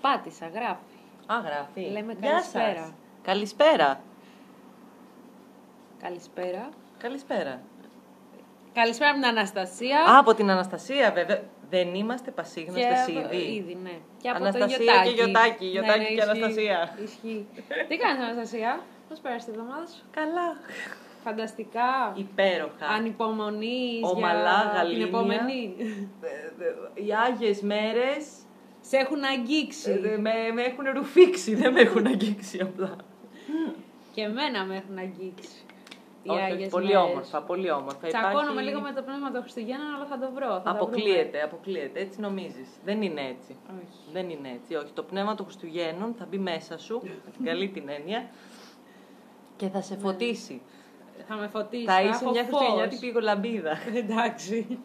Πάτησα, γράφει. Α, γράφει. Λέμε Γεια καλησπέρα. σας. Καλησπέρα. Καλησπέρα. Καλησπέρα. Καλησπέρα από την Αναστασία. Α, από την Αναστασία, βέβαια. Δεν είμαστε πασίγνωστες από- ήδη. ήδη, ναι. Και από Αναστασία το Γιωτάκη. και Γιωτάκη, Γιωτάκη και ισχύει, Αναστασία. Ισχύει. Τι κάνεις Αναστασία, πώς πέρασε τη εβδομάδα σου; Καλά. Φανταστικά. Υπέροχα. Ανυπομονείς Ομαλά, για γαλήνια. την επόμενη. Ε, ε, Οι Άγιες μέρες Σε έχουν αγγίξει. ε, με, με έχουν ρουφήξει, δεν με έχουν αγγίξει απλά. Και εμένα με έχουν αγγίξει. Οι Όχι, όχι, Άγιες πολύ μέρες. όμορφα, πολύ όμορφα. Τσακώνομαι Υπάρχει- λίγο με το πνεύμα των Χριστουγέννων, αλλά θα το βρω. Θα τα Αποκλείεται, αποκλείεται. Έτσι νομίζεις. Δεν είναι έτσι. βρούμε. Όχι. Δεν είναι έτσι. Όχι. Το πνεύμα των Χριστουγέννων θα μπει μέσα σου, με την καλή την έννοια, και θα σε φωτίσει. Θα με φωτίσει. θα είσαι έχω μια φως. χριστουγεννιάτικη κολαμπίδα. Εντάξει.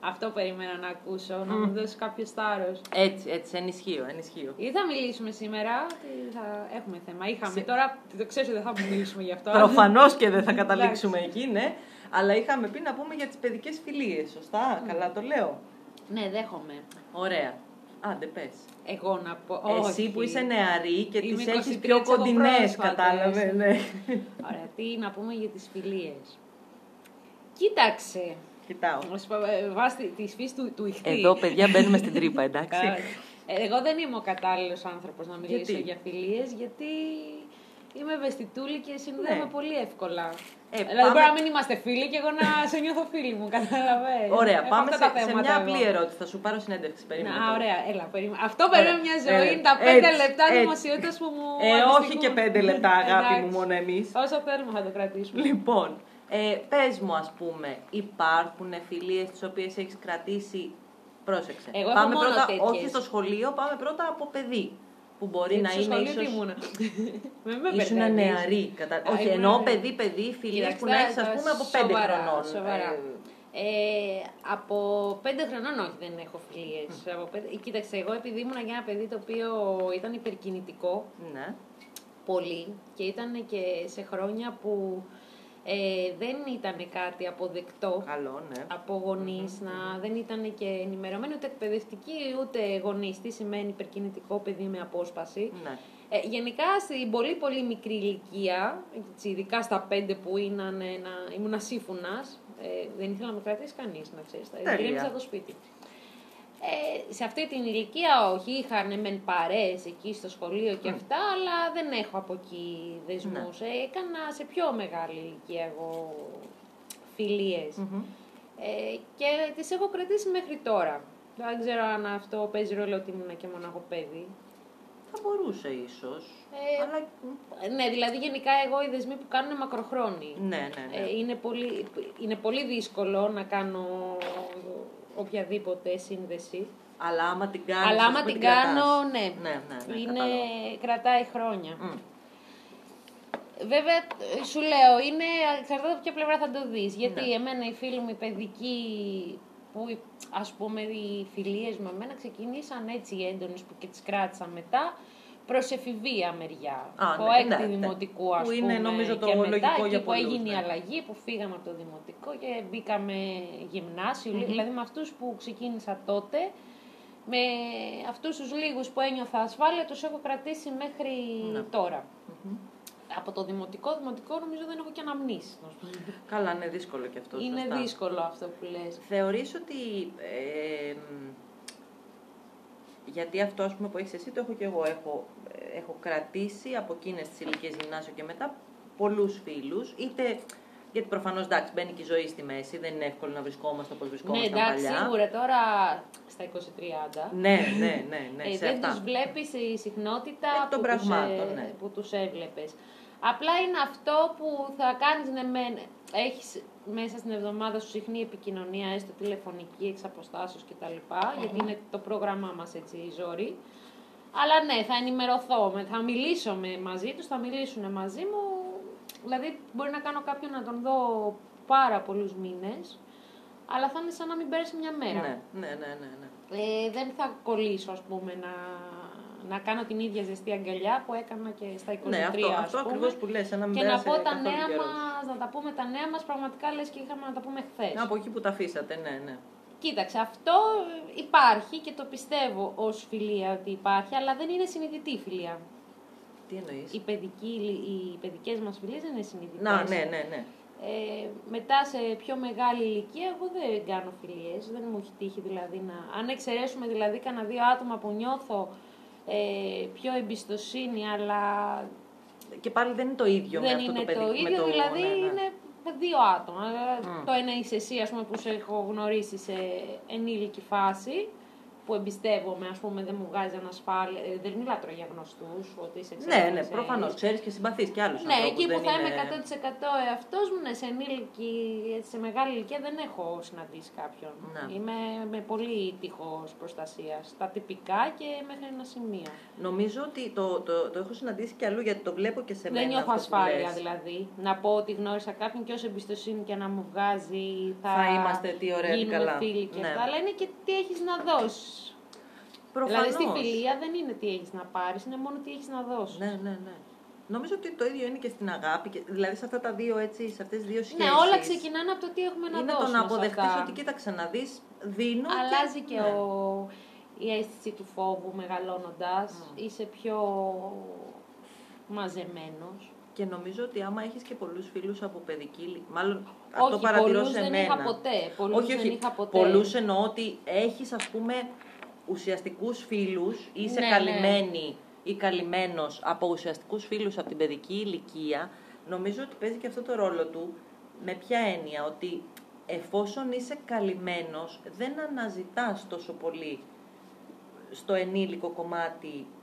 Αυτό περίμενα να ακούσω, να μου δώσεις κάποιο θάρρο. Έτσι, έτσι, ενισχύω, ενισχύω. Ή θα μιλήσουμε σήμερα, τι θα έχουμε θέμα. Είχαμε Σε- τώρα, το ξέρω ότι δεν θα μιλήσουμε γι' αυτό. Προφανώς και δεν θα καταλήξουμε εκεί, ναι. Αλλά είχαμε πει να πούμε για τις παιδικές φιλίες, σωστά; Καλά το λέω. ναι, δέχομαι. Ωραία. Άντε, πες. Εγώ να πω. Εσύ όχι. που είσαι νεαρή και Είμαι τις έχεις 23, πιο τις έχω κοντινές, πρόσφατες. κατάλαβε. Ναι. Ωραία, τι να πούμε για τις φιλίες. Κοίταξε. Κοιτάω. ε, Βάσει τη φύση του, του ηχτή. Εδώ, παιδιά, μπαίνουμε στην τρύπα, εντάξει. Ε, Εγώ δεν είμαι ο κατάλληλος άνθρωπος να μιλήσω Γιατί; για φιλίες, γιατί είμαι ευαισθητούλη και συνδέομαι Ναι. πολύ εύκολα. Ε, δηλαδή, πάμε- μπορεί να μην είμαστε φίλοι και εγώ να σε νιώθω φίλη μου, καταλαβαίνεις. Ωραία, Έχω πάμε αυτά σε, τα σε θέματα μια εγώ. απλή ερώτηση. Θα σου πάρω συνέντευξη. Περίμενε. Να, τώρα. ωραία, έλα, περίμενα. Αυτό περίμενε μια ζωή, Ε, είναι τα πέντε έτσι, λεπτά έτσι. δημοσιότητας που μου. Ε, όχι αντιστοιχούν. και πέντε λεπτά, αγάπη μου, Εντάξει. μόνο εμείς. Όσο θέλουμε θα το κρατήσουμε. Λοιπόν, ε, πες μου ας πούμε, υπάρχουν φιλίες τις οποίες έχεις κρατήσει, πρόσεξε. Εγώ έχω πάμε μόνο πρώτα, τέτοιες. όχι στο σχολείο, πάμε πρώτα από παιδί. Που μπορεί Γιατί να στο είναι σχολείο ίσως... τι ήμουνα; Μην με Ήσουν μπερδεύεις. νεαρή. Κατα... Α, όχι, ήμουν εννοώ νεαρή. παιδί-παιδί, φιλίες Κοίταξε, που να έχεις ας τώρα, πούμε από πέντε σοβαρά, χρονών. Σοβαρά. Ε, Ε, από πέντε χρονών όχι δεν έχω φιλίες. Από πέντε... ε, Κοίταξε, εγώ επειδή ήμουν για ένα παιδί το οποίο ήταν υπερκινητικό ναι. πολύ και ήταν και σε χρόνια που ε, δεν ήταν κάτι αποδεκτό Καλό, ναι. από γονείς, να δεν ήταν και ενημερωμένοι ούτε εκπαιδευτικοί ούτε γονείς. Τι σημαίνει υπερκινητικό παιδί με απόσπαση. ναι. Ε, γενικά στην πολύ πολύ μικρή ηλικία, έτσι, ειδικά στα πέντε που ήμουν, ένα, ήμουν ασύφουνας, ε, δεν ήθελα να με κρατήσει κανείς, να ξέρεις, τα Τέλεια. γκρέμιζα από το σπίτι. Ε, σε αυτή την ηλικία όχι, είχαν μεν παρέες εκεί στο σχολείο και αυτά, αλλά δεν έχω από εκεί δεσμούς. Ε, έκανα σε πιο μεγάλη ηλικία εγώ φιλίες. Μμμ. Ε, και τις έχω κρατήσει μέχρι τώρα. Δεν ξέρω αν αυτό παίζει ρόλο ότι ήμουν και μοναχό παιδί. Θα μπορούσε ίσως. Ε, αλλά... Ναι, δηλαδή γενικά εγώ οι δεσμοί που κάνω είναι μακροχρόνιοι. Ναι, ναι, ναι. Ε, είναι, πολύ, είναι πολύ δύσκολο να κάνω οποιαδήποτε σύνδεση. Αλλά άμα την κάνεις, Αλλά ας άμα πούμε, την κρατάς. κάνω, ναι. Ναι, ναι, ναι, είναι, κατάλαβα. κρατάει χρόνια. Μμ. Βέβαια, ε, σου λέω, είναι εξαρτάται από ποια πλευρά θα το δεις. Γιατί Ναι. εμένα οι φίλοι μου οι παιδικοί, που ας πούμε οι φιλίες μου εμένα ξεκινήσαν έτσι έντονες που και τις κράτησα μετά, προς εφηβεία μεριά. Α, από ναι, έκτη ναι, ναι. δημοτικού ας Που πούμε είναι, νομίζω, το και μετά, λογικό εκεί για που πολλούς, έγινε η ναι. αλλαγή, που φύγαμε από το δημοτικό και μπήκαμε γυμνάσιο, δηλαδή με αυτούς που ξεκίνησα τότε, με αυτούς τους λίγους που ένιωθα ασφάλεια, τους έχω κρατήσει μέχρι Ναι. τώρα. Από το δημοτικό, δημοτικό νομίζω δεν έχω και αναμνήσεις. να σου πω. Καλά, είναι δύσκολο και αυτό. Είναι σωστά. δύσκολο αυτό που λες. Θεωρείς ότι... ε, μ, γιατί αυτό ας πούμε, που έχεις εσύ το έχω και εγώ. Έχω, ε, έχω κρατήσει από εκείνες τις ηλικίες γυμνάσιο και μετά πολλούς φίλους. Είτε γιατί προφανώς εντάξει μπαίνει και η ζωή στη μέση. Δεν είναι εύκολο να βρισκόμαστε όπως Ναι, βρισκόμασταν εντάξει, παλιά. σίγουρα τώρα στα 20-30. Ναι, ναι, ναι, ναι, ε, σε δεν αυτά. τους βλέπεις η συχνότητα Εκ των που, τους, πραγμάτων, ε, ναι. που τους έβλεπες. Απλά είναι αυτό που θα κάνεις, ναι, μεν, έχεις μέσα στην εβδομάδα σου συχνή επικοινωνία, έστω τηλεφωνική, εξ αποστάσεως κτλ. Γιατί είναι το πρόγραμμά μας έτσι η ζόρι. Αλλά ναι, θα ενημερωθώ, με- θα μιλήσω με, μαζί τους, θα μιλήσουν μαζί μου. Δηλαδή μπορεί να κάνω κάποιον να τον δω πάρα πολλούς μήνες, αλλά θα είναι σαν να μην πέρασε μια μέρα. Ναι, ναι, ναι, ναι, ναι. Ε, δεν θα κολλήσω, ας πούμε, να, να κάνω την ίδια ζεστή αγκαλιά που έκανα και στα 23, Ναι, αυτό, ας αυτό πούμε. ακριβώς που λες, σαν να μην Και να πέρασε πω τα καθόλου νέα καιρός. μας, να τα πούμε τα νέα μας, πραγματικά λες και είχαμε να τα πούμε χθες. Από εκεί που τα αφήσατε, ναι, ναι. Κοίταξε, αυτό υπάρχει και το πιστεύω ως φιλία ότι υπάρχει, αλλά δεν είναι συνειδητή φιλία. Τι εννοείς; Οι, παιδικοί, οι παιδικές μας φιλίες δεν είναι συνειδητές. Να, ναι, ναι, ναι. Ε, μετά σε πιο μεγάλη ηλικία, εγώ δεν κάνω φιλίες, δεν μου έχει τύχει δηλαδή να... Αν εξαιρέσουμε δηλαδή κανένα δύο άτομα που νιώθω ε, πιο εμπιστοσύνη, αλλά Και πάλι δεν είναι το ίδιο δεν με αυτό είναι το παιδί. το με ίδιο, δηλαδή ναι, ναι. είναι δύο άτομα. Μμ. Το ένα είσαι εσύ, ας πούμε, που σε έχω γνωρίσει σε ενήλικη φάση, που εμπιστεύομαι, ας πούμε, δεν μου βγάζει ανασφάλεια. Ε, δεν μιλάω τώρα για γνωστούς, ότι είσαι Ναι, ξέρεις, ναι, ξέρεις. προφανώς. Ξέρεις και συμπαθείς και άλλους Ναι, εκεί που θα είμαι 100% εαυτός μου, ναι, σε ενήλικη, σε μεγάλη ηλικία δεν έχω συναντήσει κάποιον. Ναι. Είμαι με πολύ τείχο προστασία. Τα τυπικά και μέχρι ένα σημείο. Νομίζω ότι το, το, το έχω συναντήσει και αλλού γιατί το βλέπω και σε μένα. δεν νιώθω αυτό που ασφάλεια λες. δηλαδή. Να πω ότι γνώρισα κάποιον και όσο εμπιστοσύνη και να μου βγάζει θα, Θα είμαστε τι ωραία, τι γίνουμε καλά. φίλοι και Ναι. αυτά. Αλλά είναι και τι έχεις να δώσεις. Προφανώς. Δηλαδή στη φιλία δεν είναι τι έχεις να πάρεις, είναι μόνο τι έχεις να δώσεις. Ναι, ναι, ναι. Νομίζω ότι το ίδιο είναι και στην αγάπη. Και, δηλαδή σε αυτά τα δύο έτσι, σε αυτές τις δύο σχέσεις. Ναι, όλα ξεκινάνε από το τι έχουμε να Είναι δώσουμε. το να σε αποδεχτείς αυτά. ότι κοίταξε να δεις, δίνω Αλλάζει και ναι. ο... η αίσθηση του φόβου μεγαλώνοντας. Μμ. Είσαι πιο μαζεμένος. Και νομίζω ότι άμα έχεις και πολλούς φίλους από παιδική ηλικία, μάλλον αυτό όχι, παρατηρώ πολλούς σε δεν μένα. είχα ποτέ. Πολλούς όχι, δεν όχι. είχα ποτέ. Πολλούς εννοώ ότι έχεις ας πούμε ουσιαστικούς φίλους, είσαι Ναι, ναι. καλυμμένη ή καλυμμένος από ουσιαστικούς φίλους από την παιδική ηλικία, νομίζω ότι παίζει και αυτό το ρόλο του. Με ποια έννοια, ότι εφόσον είσαι καλυμμένος, δεν αναζητάς τόσο πολύ στο ενήλικο κομμάτι ε,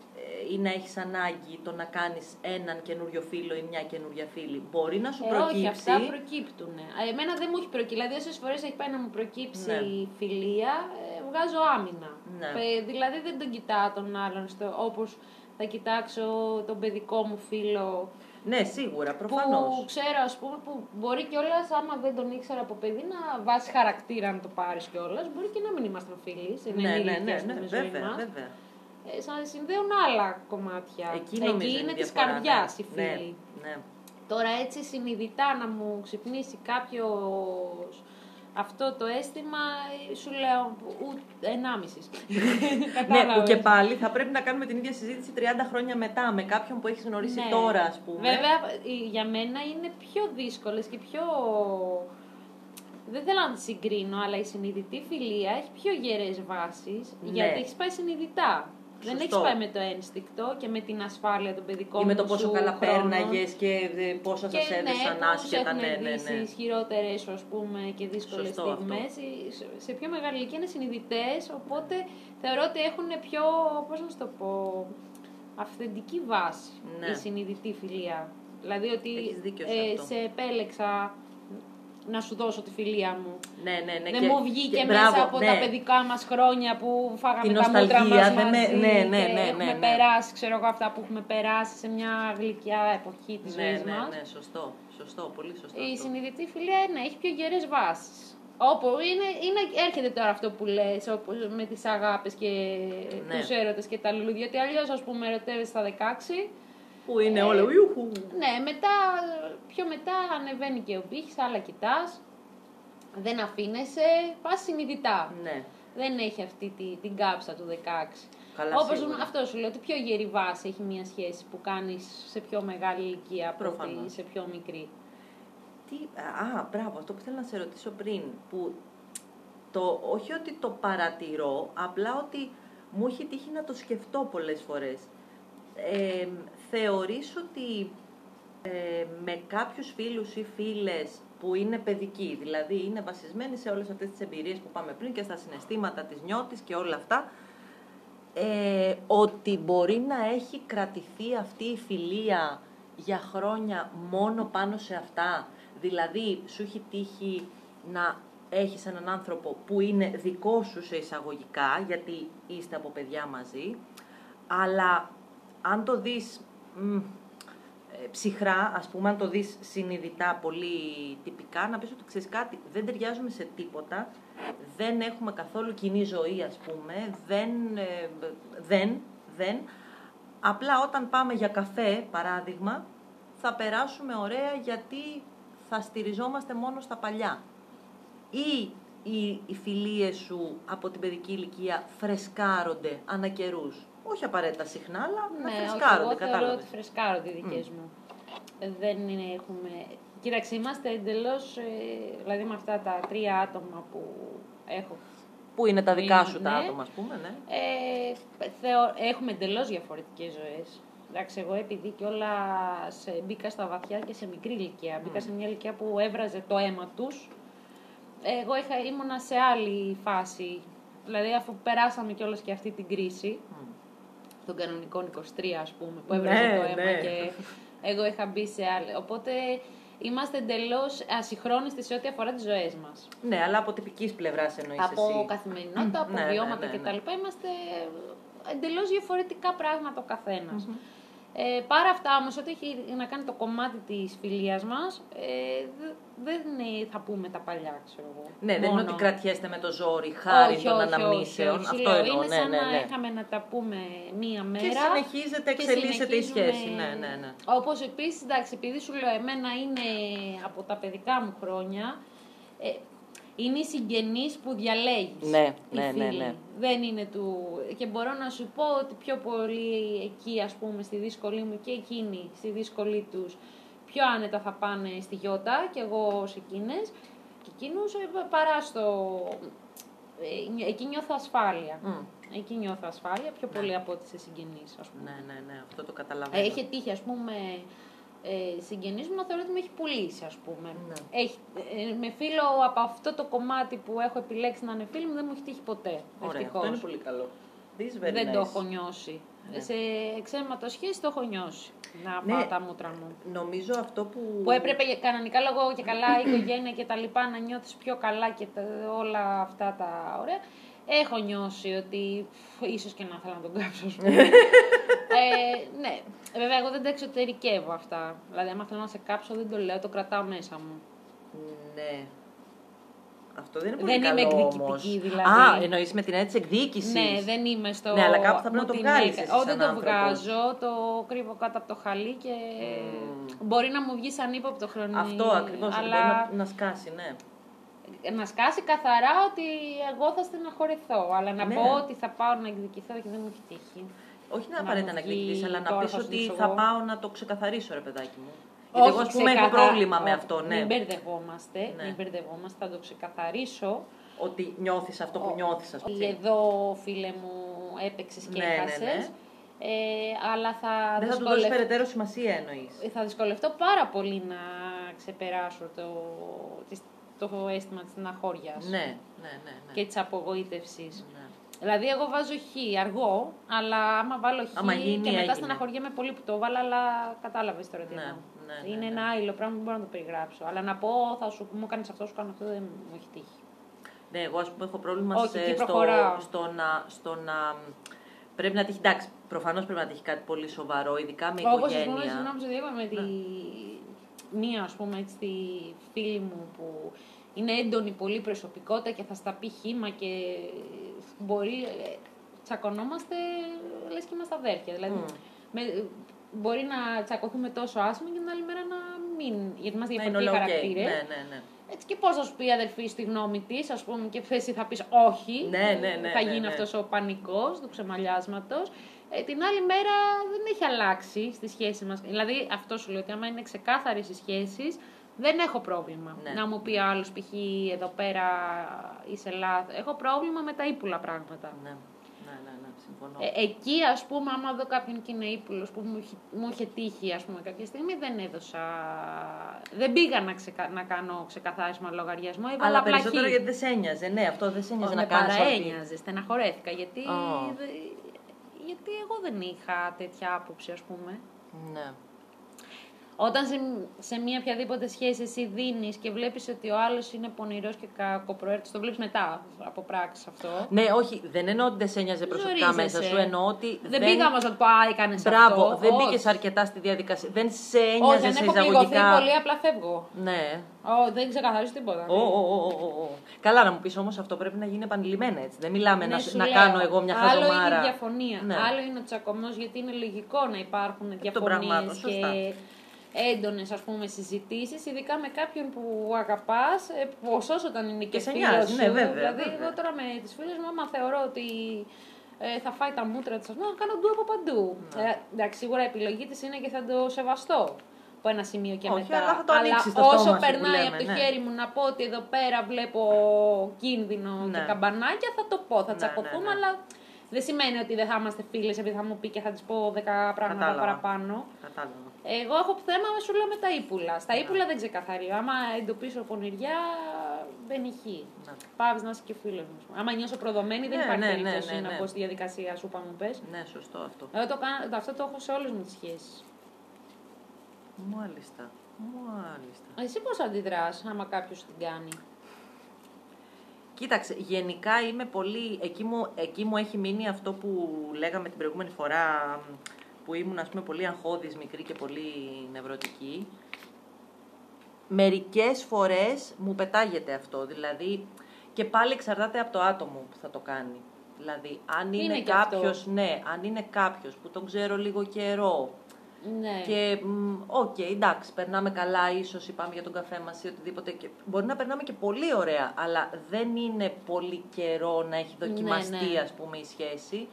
ή να έχεις ανάγκη το να κάνεις έναν καινούριο φίλο ή μια καινούρια φίλη. Μπορεί να σου Ε, προκύψει... όχι, αυτά προκύπτουν. Ε, Εμένα δεν μου έχει προκύψει. Δηλαδή, όσες φορές έχει πάει να μου προκύψει Ναι. φιλία, ε, βγάζω άμυνα. Ναι. Ε, δηλαδή, δεν τον κοιτάω τον άλλον όπως θα κοιτάξω τον παιδικό μου φίλο Ναι, σίγουρα, που προφανώς. ξέρω, ας πούμε, που μπορεί κιόλας, άμα δεν τον ήξερα από παιδί, να βάσει χαρακτήρα να το πάρεις κιόλας. Μπορεί και να μην ήμασταν φίλοι. σε Ναι, ναι, ενήλικες ναι, στην ναι, ζωή βέβαια, μας. βέβαια. Ε, σαν συνδέουν άλλα κομμάτια. Εκεί νομίζω είναι η της διαφορά, καρδιάς ναι. οι φίλοι. Ναι, ναι. Τώρα έτσι συνειδητά να μου ξυπνήσει κάποιος αυτό το αίσθημα, ε, σου λέω ούτε ενάμισης. Ναι, που και πάλι θα πρέπει να κάνουμε την ίδια συζήτηση 30 χρόνια μετά με κάποιον που έχεις γνωρίσει Ναι. τώρα, ας πούμε. Βέβαια, ε, για μένα είναι πιο δύσκολες και πιο. Δεν θέλω να τις συγκρίνω, αλλά η συνειδητή φιλία έχει πιο γερές βάσεις, Ναι. γιατί έχεις πάει συνειδητά. Δεν Σωστό. έχει πάει με το ένστικτο και με την ασφάλεια των παιδικών Ή με το σου πόσο καλά χρόνων. πέρναγες και ε, πόσα Και σας έδεσαν ναι, άσχετα. έχουν Ναι, ναι, δει ναι. ισχυρότερες ας πούμε και δύσκολες Σωστό στιγμές. Σε πιο μεγάλη ηλικία είναι συνειδητές, οπότε θεωρώ ότι έχουν πιο. Πώς να σου το πω. αυθεντική βάση Ναι. η συνειδητή φιλία. Δηλαδή ότι Έχεις δίκιο σε ε, αυτό. σε επέλεξα να σου δώσω τη φιλία μου. Ναι, ναι, ναι. δεν και- μου βγήκε και μέσα μπράβο, από ναι. τα παιδικά μας χρόνια που φάγαμε Την τα μούτρα νοσταλγία, μας δεν με- μαζί ναι, ναι, και ναι, έχουμε ναι, ναι. περάσει, ξέρω εγώ, αυτά που έχουμε περάσει σε μια γλυκιά εποχή της Ναι, ζωής ναι, μας. ναι, σωστό. Σωστό, πολύ σωστό. Η αυτό. συνειδητή φιλία ναι, έχει πιο γερές βάσεις. Όπου είναι, είναι, έρχεται τώρα αυτό που λες, όπως με τις αγάπες και Ναι. τους έρωτες και τα λουλούδια, ότι αλλιώς ας πούμε ερωτεύεσαι στα 16, Που είναι Ε, όλα. Ιουχου. ναι, μετά, πιο μετά ανεβαίνει και ο πύχης, άλλα κοιτάς, δεν αφήνεσαι, πας συνειδητά. Ναι. Δεν έχει αυτή τη, την κάψα του 16. Καλά, Όπως σίγουρα. αυτό σου λέω, ότι πιο γερή βάση έχει μια σχέση που κάνεις σε πιο μεγάλη ηλικία από ότι Προφανώς. σε πιο μικρή. Τι, α, μπράβο, αυτό που θέλω να σε ρωτήσω πριν, που το, όχι ότι το παρατηρώ, απλά ότι μου έχει τύχει να το σκεφτώ πολλές φορές. Ε, θεωρείς ότι ε, με κάποιους φίλους ή φίλες που είναι παιδικοί, δηλαδή είναι βασισμένοι σε όλες αυτές τις εμπειρίες που πάμε πριν και στα συναισθήματα της νιώτης και όλα αυτά, ε, ότι μπορεί να έχει κρατηθεί αυτή η φιλία για χρόνια μόνο πάνω σε αυτά; Δηλαδή, σου έχει τύχει να έχεις έναν άνθρωπο που είναι δικό σου σε εισαγωγικά, γιατί είστε από παιδιά μαζί, αλλά αν το δεις μ, ε, ψυχρά, ας πούμε, αν το δεις συνειδητά, πολύ τυπικά, να πεις ότι ξέρεις κάτι, δεν ταιριάζουμε σε τίποτα, δεν έχουμε καθόλου κοινή ζωή, ας πούμε, δεν, ε, δεν, δεν. Απλά όταν πάμε για καφέ, παράδειγμα, θα περάσουμε ωραία γιατί θα στηριζόμαστε μόνο στα παλιά. Ή οι, οι φιλίες σου από την παιδική ηλικία φρεσκάρονται ανά καιρούς. Όχι απαραίτητα συχνά, αλλά να Ναι, όχι, φρεσκάρονται, εγώ θεωρώ κατάλαβες. ότι φρεσκάρονται οι δικές μου. Ε, Δεν είναι, έχουμε... Κοίταξε, είμαστε εντελώς, ε, δηλαδή με αυτά τα τρία άτομα που έχω Πού είναι τα δικά Είναι, σου τα ναι. άτομα, ας πούμε, ναι. Ε, θεω, έχουμε εντελώς διαφορετικές ζωές. Εντάξει, εγώ επειδή κιόλα μπήκα στα βαθιά και σε μικρή ηλικία, μπήκα σε μια ηλικία που έβραζε το αίμα τους, εγώ είχα, ήμουνα σε άλλη φάση. Δηλαδή, αφού περάσαμε κιόλας και αυτή την κρίση, των κανονικών 23 ας πούμε, που έβραζε Ναι, το αίμα ναι. και εγώ είχα μπει σε άλλη. Οπότε είμαστε εντελώς ασυγχρόνιστοι σε ό,τι αφορά τις ζωές μας. Ναι, αλλά από τυπικής πλευράς εννοείς από εσύ. καθημερινότητα, από Ναι, ναι, βιώματα ναι, ναι. κτλ. Είμαστε εντελώς διαφορετικά πράγματα ο καθενας Ε, παρά αυτά όμως, ό,τι έχει να κάνει το κομμάτι της φιλίας μας, ε, δε- δεν είναι, θα πούμε τα παλιά, ξέρω εγώ. Ναι, δεν είναι Μόνο. ότι κρατιέστε με το ζόρι χάρη Όχι, των όχι, αναμνήσεων. όχι, όχι. Αυτό Λέω, εννοώ, είναι ναι, σαν ναι, να ναι. είχαμε να τα πούμε μία μέρα. Και συνεχίζεται, και εξελίσσεται η συνεχίζουμε- σχέση. Ναι, ναι, ναι. Όπως επίσης, εντάξει, επειδή σου λέω, εμένα είναι από τα παιδικά μου χρόνια, ε, είναι οι συγγενείς που διαλέγεις. Ναι, οι ναι, ναι, φίλοι. ναι. Δεν είναι του... Και μπορώ να σου πω ότι πιο πολύ εκεί, ας πούμε, στη δύσκολη μου και εκείνοι, στη δύσκολη τους, πιο άνετα θα πάνε στη Γιώτα και εγώ σε εκείνες και εκείνους ε, παρά στο... ε, εκεί νιώθω ασφάλεια. Μμ. Εκεί νιώθω ασφάλεια πιο πολύ από ό,τι σε συγγενείς, ας πούμε. Ναι, ναι, ναι, αυτό το καταλαβαίνω. Ε, Έχει τύχει, ας πούμε, ε, συγγενείς μου να θεωρώ ότι με έχει πουλήσει, ας πούμε. Ναι. Έχει, ε, με φίλο από αυτό το κομμάτι που έχω επιλέξει να είναι φίλο μου δεν μου έχει τύχει ποτέ. Ωραία, ευτυχώς. αυτό είναι πολύ καλό. This is very Δεν το nice. έχω νιώσει. Ναι. Σε εξαίματο σχέση το έχω νιώσει. Να Ναι. πάω τα μούτρα μου. Νομίζω αυτό που... Που έπρεπε για- κανονικά λόγω και καλά η οικογένεια και τα λοιπά να νιώθεις πιο καλά και τα- όλα αυτά τα ωραία. Έχω νιώσει ότι φ, ίσως και να θέλω να τον κάψω, ας πούμε. ε, ναι, βέβαια εγώ δεν τα εξωτερικεύω αυτά. Δηλαδή άμα θέλω να σε κάψω δεν το λέω, το κρατάω μέσα μου. Ναι. Αυτό δεν είναι πολύ Δεν καλό είμαι εκδικητική, όμως. δηλαδή. Α, εννοείς με την έτσι εκδίκησης. Ναι, δεν είμαι στο. Ναι, αλλά κάπου θα πρέπει μου να το την βγάλεις έκα- εσύ Ω, σαν δεν το άνθρωπος. βγάζω, το κρύβω κάτω από το χαλί και μπορεί να μου βγει σαν ύποπτο χρονικό. Αυτό ακριβώς, ότι αλλά μπορεί να, να σκάσει, ναι. Να σκάσει καθαρά ότι εγώ θα στεναχωρηθώ. Αλλά να Ναι. πω ότι θα πάω να εκδικηθώ και δεν μου έχει τύχει. Όχι να Να απαραίτητα μου να βγει εκδικηθείς, αλλά να τώρα πεις θα σου ότι δείξω θα εγώ. πάω να το ξεκαθαρίσω, ρε παιδάκι μου. Γιατί εγώ, Όχι ας πούμε, έχω ξεκαθα- πρόβλημα με όχι, αυτό, ναι. Μην μπερδευόμαστε, Ναι. μην μπερδευόμαστε, θα το ξεκαθαρίσω. Ότι νιώθεις αυτό που Ο- νιώθεις, ας πούμε. Εδώ, φίλε μου, έπαιξες και Ναι, ναι, ναι. έχασες. Ε, αλλά θα, Δεν θα του δώσεις δυσκολευ- περαιτέρω σημασία, εννοείς. θα δυσκολευτώ πάρα πολύ να ξεπεράσω το, της- το αίσθημα της στεναχώριας Ναι, ναι, ναι. ναι. και της απογοήτευσης. Ναι. Δηλαδή, εγώ βάζω χ αργό, αλλά άμα βάλω χ Άμα γίνει, και μετά έγινε. στεναχωριέμαι πολύ που το βάλα, αλλά κατάλαβες τώρα τι Ναι, εννοώ. ναι, ναι, Είναι ναι. ένα άλλο πράγμα που δεν μπορώ να το περιγράψω. Αλλά να πω, θα σου μου κάνεις αυτό, σου κάνω αυτό, δεν μου έχει τύχει. Ναι, εγώ ας πούμε έχω πρόβλημα Όχι, σε- εκεί στο, προχωράω. στο, να, στο να... Πρέπει να τύχει, εντάξει, προφανώς πρέπει να τύχει κάτι πολύ σοβαρό, ειδικά με Όπως ας οικογένεια. πούμε, συγγνώμη, σε διέκοπα με τη μία, ας πούμε, έτσι, τη φίλη μου που είναι έντονη πολύ προσωπικότητα και θα στα πει χήμα και μπορεί. ε, Τσακωνόμαστε, λες και είμαστε αδέρφια. Δηλαδή, Μμ. με, μπορεί να τσακωθούμε τόσο άσχημα και την άλλη μέρα να μην. Γιατί είμαστε Να είναι διαφορετικοί όλα οκ. χαρακτήρες. Ναι, ναι, ναι. Έτσι και πώς θα σου πει η αδερφή στη γνώμη της, ας πούμε, και εσύ θα πεις όχι. Ναι, ναι, ναι, Θα ναι, γίνει ναι. αυτός ο πανικός του ξεμαλιάσματος. Ε, την άλλη μέρα δεν έχει αλλάξει στη σχέση μας. Δηλαδή, αυτό σου λέω ότι άμα είναι ξεκάθαρες οι σχέσεις, δεν έχω πρόβλημα. Ναι. Να μου πει άλλος, π.χ. εδώ πέρα είσαι λάθος. Έχω πρόβλημα με τα ύπουλα πράγματα. Ναι, ναι, ναι, ναι, συμφωνώ. Ε, εκεί, ας πούμε, άμα δω κάποιον και είναι ύπουλος που μου, έχει- μου είχε τύχει, ας πούμε, κάποια στιγμή, δεν έδωσα. Δεν πήγα να, ξεκα... να κάνω ξεκαθάρισμα λογαριασμό. Έβαλα Αλλά απλά περισσότερο χ. γιατί δεν σε ένοιαζε. Ναι, αυτό δεν σε ένοιαζε Με να κάνεις ό,τι... παραένοιαζε, στεναχωρέθηκα. Γιατί, Ω. δε- γιατί εγώ δεν είχα τέτοια άποψη, ας πούμε. Ναι. Όταν σε, σε μία οποιαδήποτε σχέση εσύ δίνεις και βλέπεις ότι ο άλλος είναι πονηρός και κακοπροαίρετο, το βλέπεις μετά από πράξη αυτό. Ναι, όχι, δεν εννοώ ότι δεν σε ένοιαζε προσωπικά Ζορίζεσαι. μέσα σου. Εννοώ ότι. Δεν, πήγα όμως να του πω, Α, έκανες αυτό. Μπράβο, δεν Όχι. μπήκες αρκετά στη διαδικασία. Δεν σε Όχι, ένοιαζε δεν σε έχω πληγωθεί εισαγωγικά. πολύ, απλά φεύγω. Ναι. Ω, δεν ξεκαθαρίζω τίποτα. Ω, ω, ω, ω, ω. Καλά, να μου πεις όμως αυτό πρέπει να γίνει επανειλημμένα έτσι. Δεν μιλάμε Ναι, να, σου να λέω. κάνω εγώ μια Άλλο χαζομάρα. είναι η διαφωνία. Ναι. Άλλο είναι ο τσακωμός, γιατί είναι λογικό να υπάρχουν των πραγμάτων, διαφωνίες σωστά. και έντονες ας πούμε συζητήσεις, ειδικά με κάποιον που αγαπάς, ε, ποσός όταν είναι και, Και σε φίλος νοιάζει, σου. ναι, βέβαια, δηλαδή βέβαια. εγώ τώρα με τις φίλες μου, άμα θεωρώ ότι ε, θα φάει τα μούτρα της, ας πούμε, να κάνω ντου από παντού. Ναι. Ε, εντάξει, σίγουρα η επιλογή της είναι και θα το σεβαστώ από ένα σημείο και Όχι, μετά. αλλά θα το ανοίξεις το όσο στόμα σου που περνάει λέμε, από το ναι. χέρι μου να πω ότι εδώ πέρα βλέπω κίνδυνο και Ναι. καμπανάκια, θα το πω, θα Ναι, τσακωθούμε, ναι, ναι. αλλά δεν σημαίνει ότι δεν θα είμαστε φίλες επειδή θα μου πει και θα της πω 10 πράγματα Κατάλαβα. παραπάνω. Κατάλαβα. Εγώ έχω θέμα, σου λέω, με τα ύπουλα. Ναι. Στα ύπουλα δεν ξεκαθαρίζω. Άμα εντοπίσω πονηριά, δεν ηχεί. Ναι. Πάβεις να είσαι και φίλος μου. Άμα νιώσω προδομένη, δεν Ναι, υπάρχει ναι, ναι, περίπτωση ναι, να ναι. πω στη διαδικασία σου, πάμε μου πες. Ναι, σωστό αυτό. Εγώ το κάνω, αυτό το έχω σε όλες μου τις σχέσεις. Μάλιστα. Μάλιστα. Εσύ πώς αντιδράς, άμα κάποιος την κάνει; Κοίταξε, γενικά είμαι πολύ. Εκεί μου, εκεί μου έχει μείνει αυτό που λέγαμε την προηγούμενη φορά που ήμουν ας πούμε πολύ αγχώδης, μικρή και πολύ νευρωτική. Μερικές φορές μου πετάγεται αυτό, δηλαδή και πάλι εξαρτάται από το άτομο που θα το κάνει. Δηλαδή, αν είναι, Είναι και αυτό; κάποιος, ναι, αν είναι κάποιος που τον ξέρω λίγο καιρό, Ναι. και μ, οκ, εντάξει, περνάμε καλά, ίσως πάμε για τον καφέ μας ή οτιδήποτε. Και μπορεί να περνάμε και πολύ ωραία, αλλά δεν είναι πολύ καιρό να έχει δοκιμαστεί, ναι. ας πούμε, η σχέση.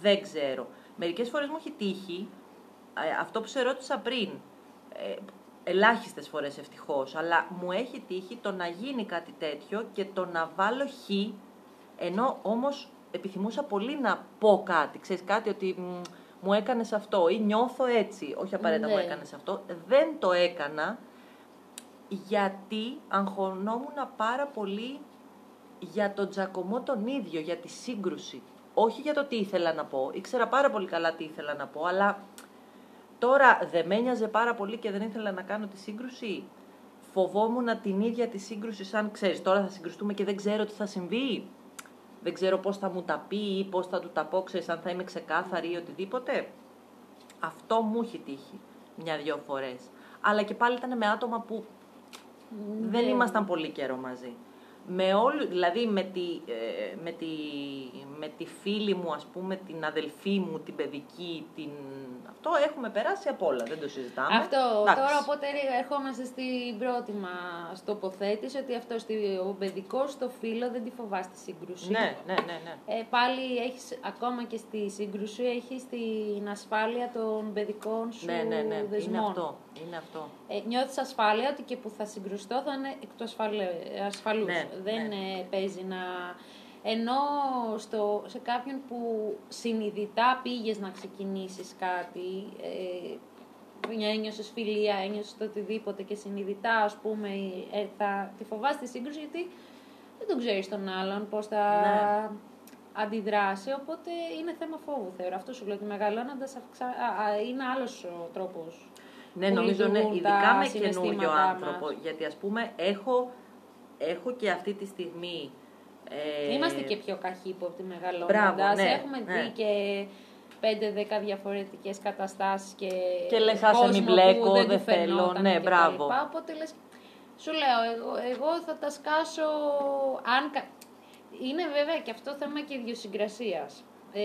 Δεν ξέρω. Μερικές φορές μου έχει τύχει, ε, αυτό που σε ρώτησα πριν, ε, ελάχιστες φορές ευτυχώς, αλλά μου έχει τύχει το να γίνει κάτι τέτοιο και το να βάλω χ, ενώ όμως επιθυμούσα πολύ να πω κάτι, ξέρεις κάτι ότι μ, μου έκανες αυτό ή νιώθω έτσι, όχι απαραίτητα μου Ναι. έκανες αυτό, δεν το έκανα γιατί αγχωνόμουν πάρα πολύ για τον τζακωμό τον ίδιο, για τη σύγκρουση. Όχι για το τι ήθελα να πω. Ήξερα πάρα πολύ καλά τι ήθελα να πω, αλλά τώρα δεν με ένοιαζε πάρα πολύ και δεν ήθελα να κάνω τη σύγκρουση. Φοβόμουν την ίδια τη σύγκρουση σαν, ξέρεις, τώρα θα συγκρουστούμε και δεν ξέρω τι θα συμβεί. Δεν ξέρω πώς θα μου τα πει ή πώς θα του τα πω, ξέρεις, αν θα είμαι ξεκάθαρη ή οτιδήποτε. Αυτό μου έχει τύχει μια-δυο φορές. Αλλά και πάλι ήταν με άτομα που δεν Ναι. ήμασταν πολύ καιρό μαζί. Με όλου, δηλαδή με τη, ε, με, τη, με τη φίλη μου, ας πούμε, την αδελφή μου, την παιδική, την... αυτό έχουμε περάσει από όλα, δεν το συζητάμε. Αυτό Εντάξει. τώρα οπότε ερχόμαστε στην πρώτη μας τοποθέτηση ότι αυτό στη- ο παιδικός στο φύλλο δεν τη φοβάσαι τη σύγκρουση. Ναι, ναι, ναι, ναι. Ε, πάλι έχεις, ακόμα και στη σύγκρουση, έχεις την ασφάλεια των παιδικών σου Ναι, ναι, ναι, δεσμών. είναι αυτό, είναι αυτό. Ε, νιώθεις ασφάλεια ότι και που θα συγκρουστώ θα είναι εκ του ασφαλε- ασφαλούς. Ναι, Δεν ναι. ε, παίζει να... Ενώ στο, σε κάποιον που συνειδητά πήγες να ξεκινήσεις κάτι, ε, ένιωσες φιλία, ένιωσες το οτιδήποτε και συνειδητά ας πούμε ε, θα τη φοβάσαι τη σύγκρουση γιατί δεν τον ξέρεις τον άλλον πώς θα Ναι. αντιδράσει, οπότε είναι θέμα φόβου θεωρώ. Αυτό σου λέω ότι μεγαλώνοντας αυξα... α, α, είναι άλλος ο τρόπος Ναι, που νομίζω ναι, λειτουργούν ειδικά τα με καινούριο συναισθήματά άνθρωπο. μας. Γιατί ας πούμε έχω, έχω και αυτή τη στιγμή... Ε, Είμαστε και πιο καχύποπτοι από τη Μπράβο, μεγαλώνοντας. ναι, Έχουμε ναι. δει και 5-10 διαφορετικές καταστάσεις και, Και λες, άσε, κόσμο μην που μπλέκω, δεν, δεν του θέλω. φαινόταν Ναι, και τα μπράβο. λοιπά. Οπότε λες, σου λέω, εγώ, εγώ θα τα σκάσω αν... κα- Είναι βέβαια και αυτό θέμα και ιδιοσυγκρασίας. Ε,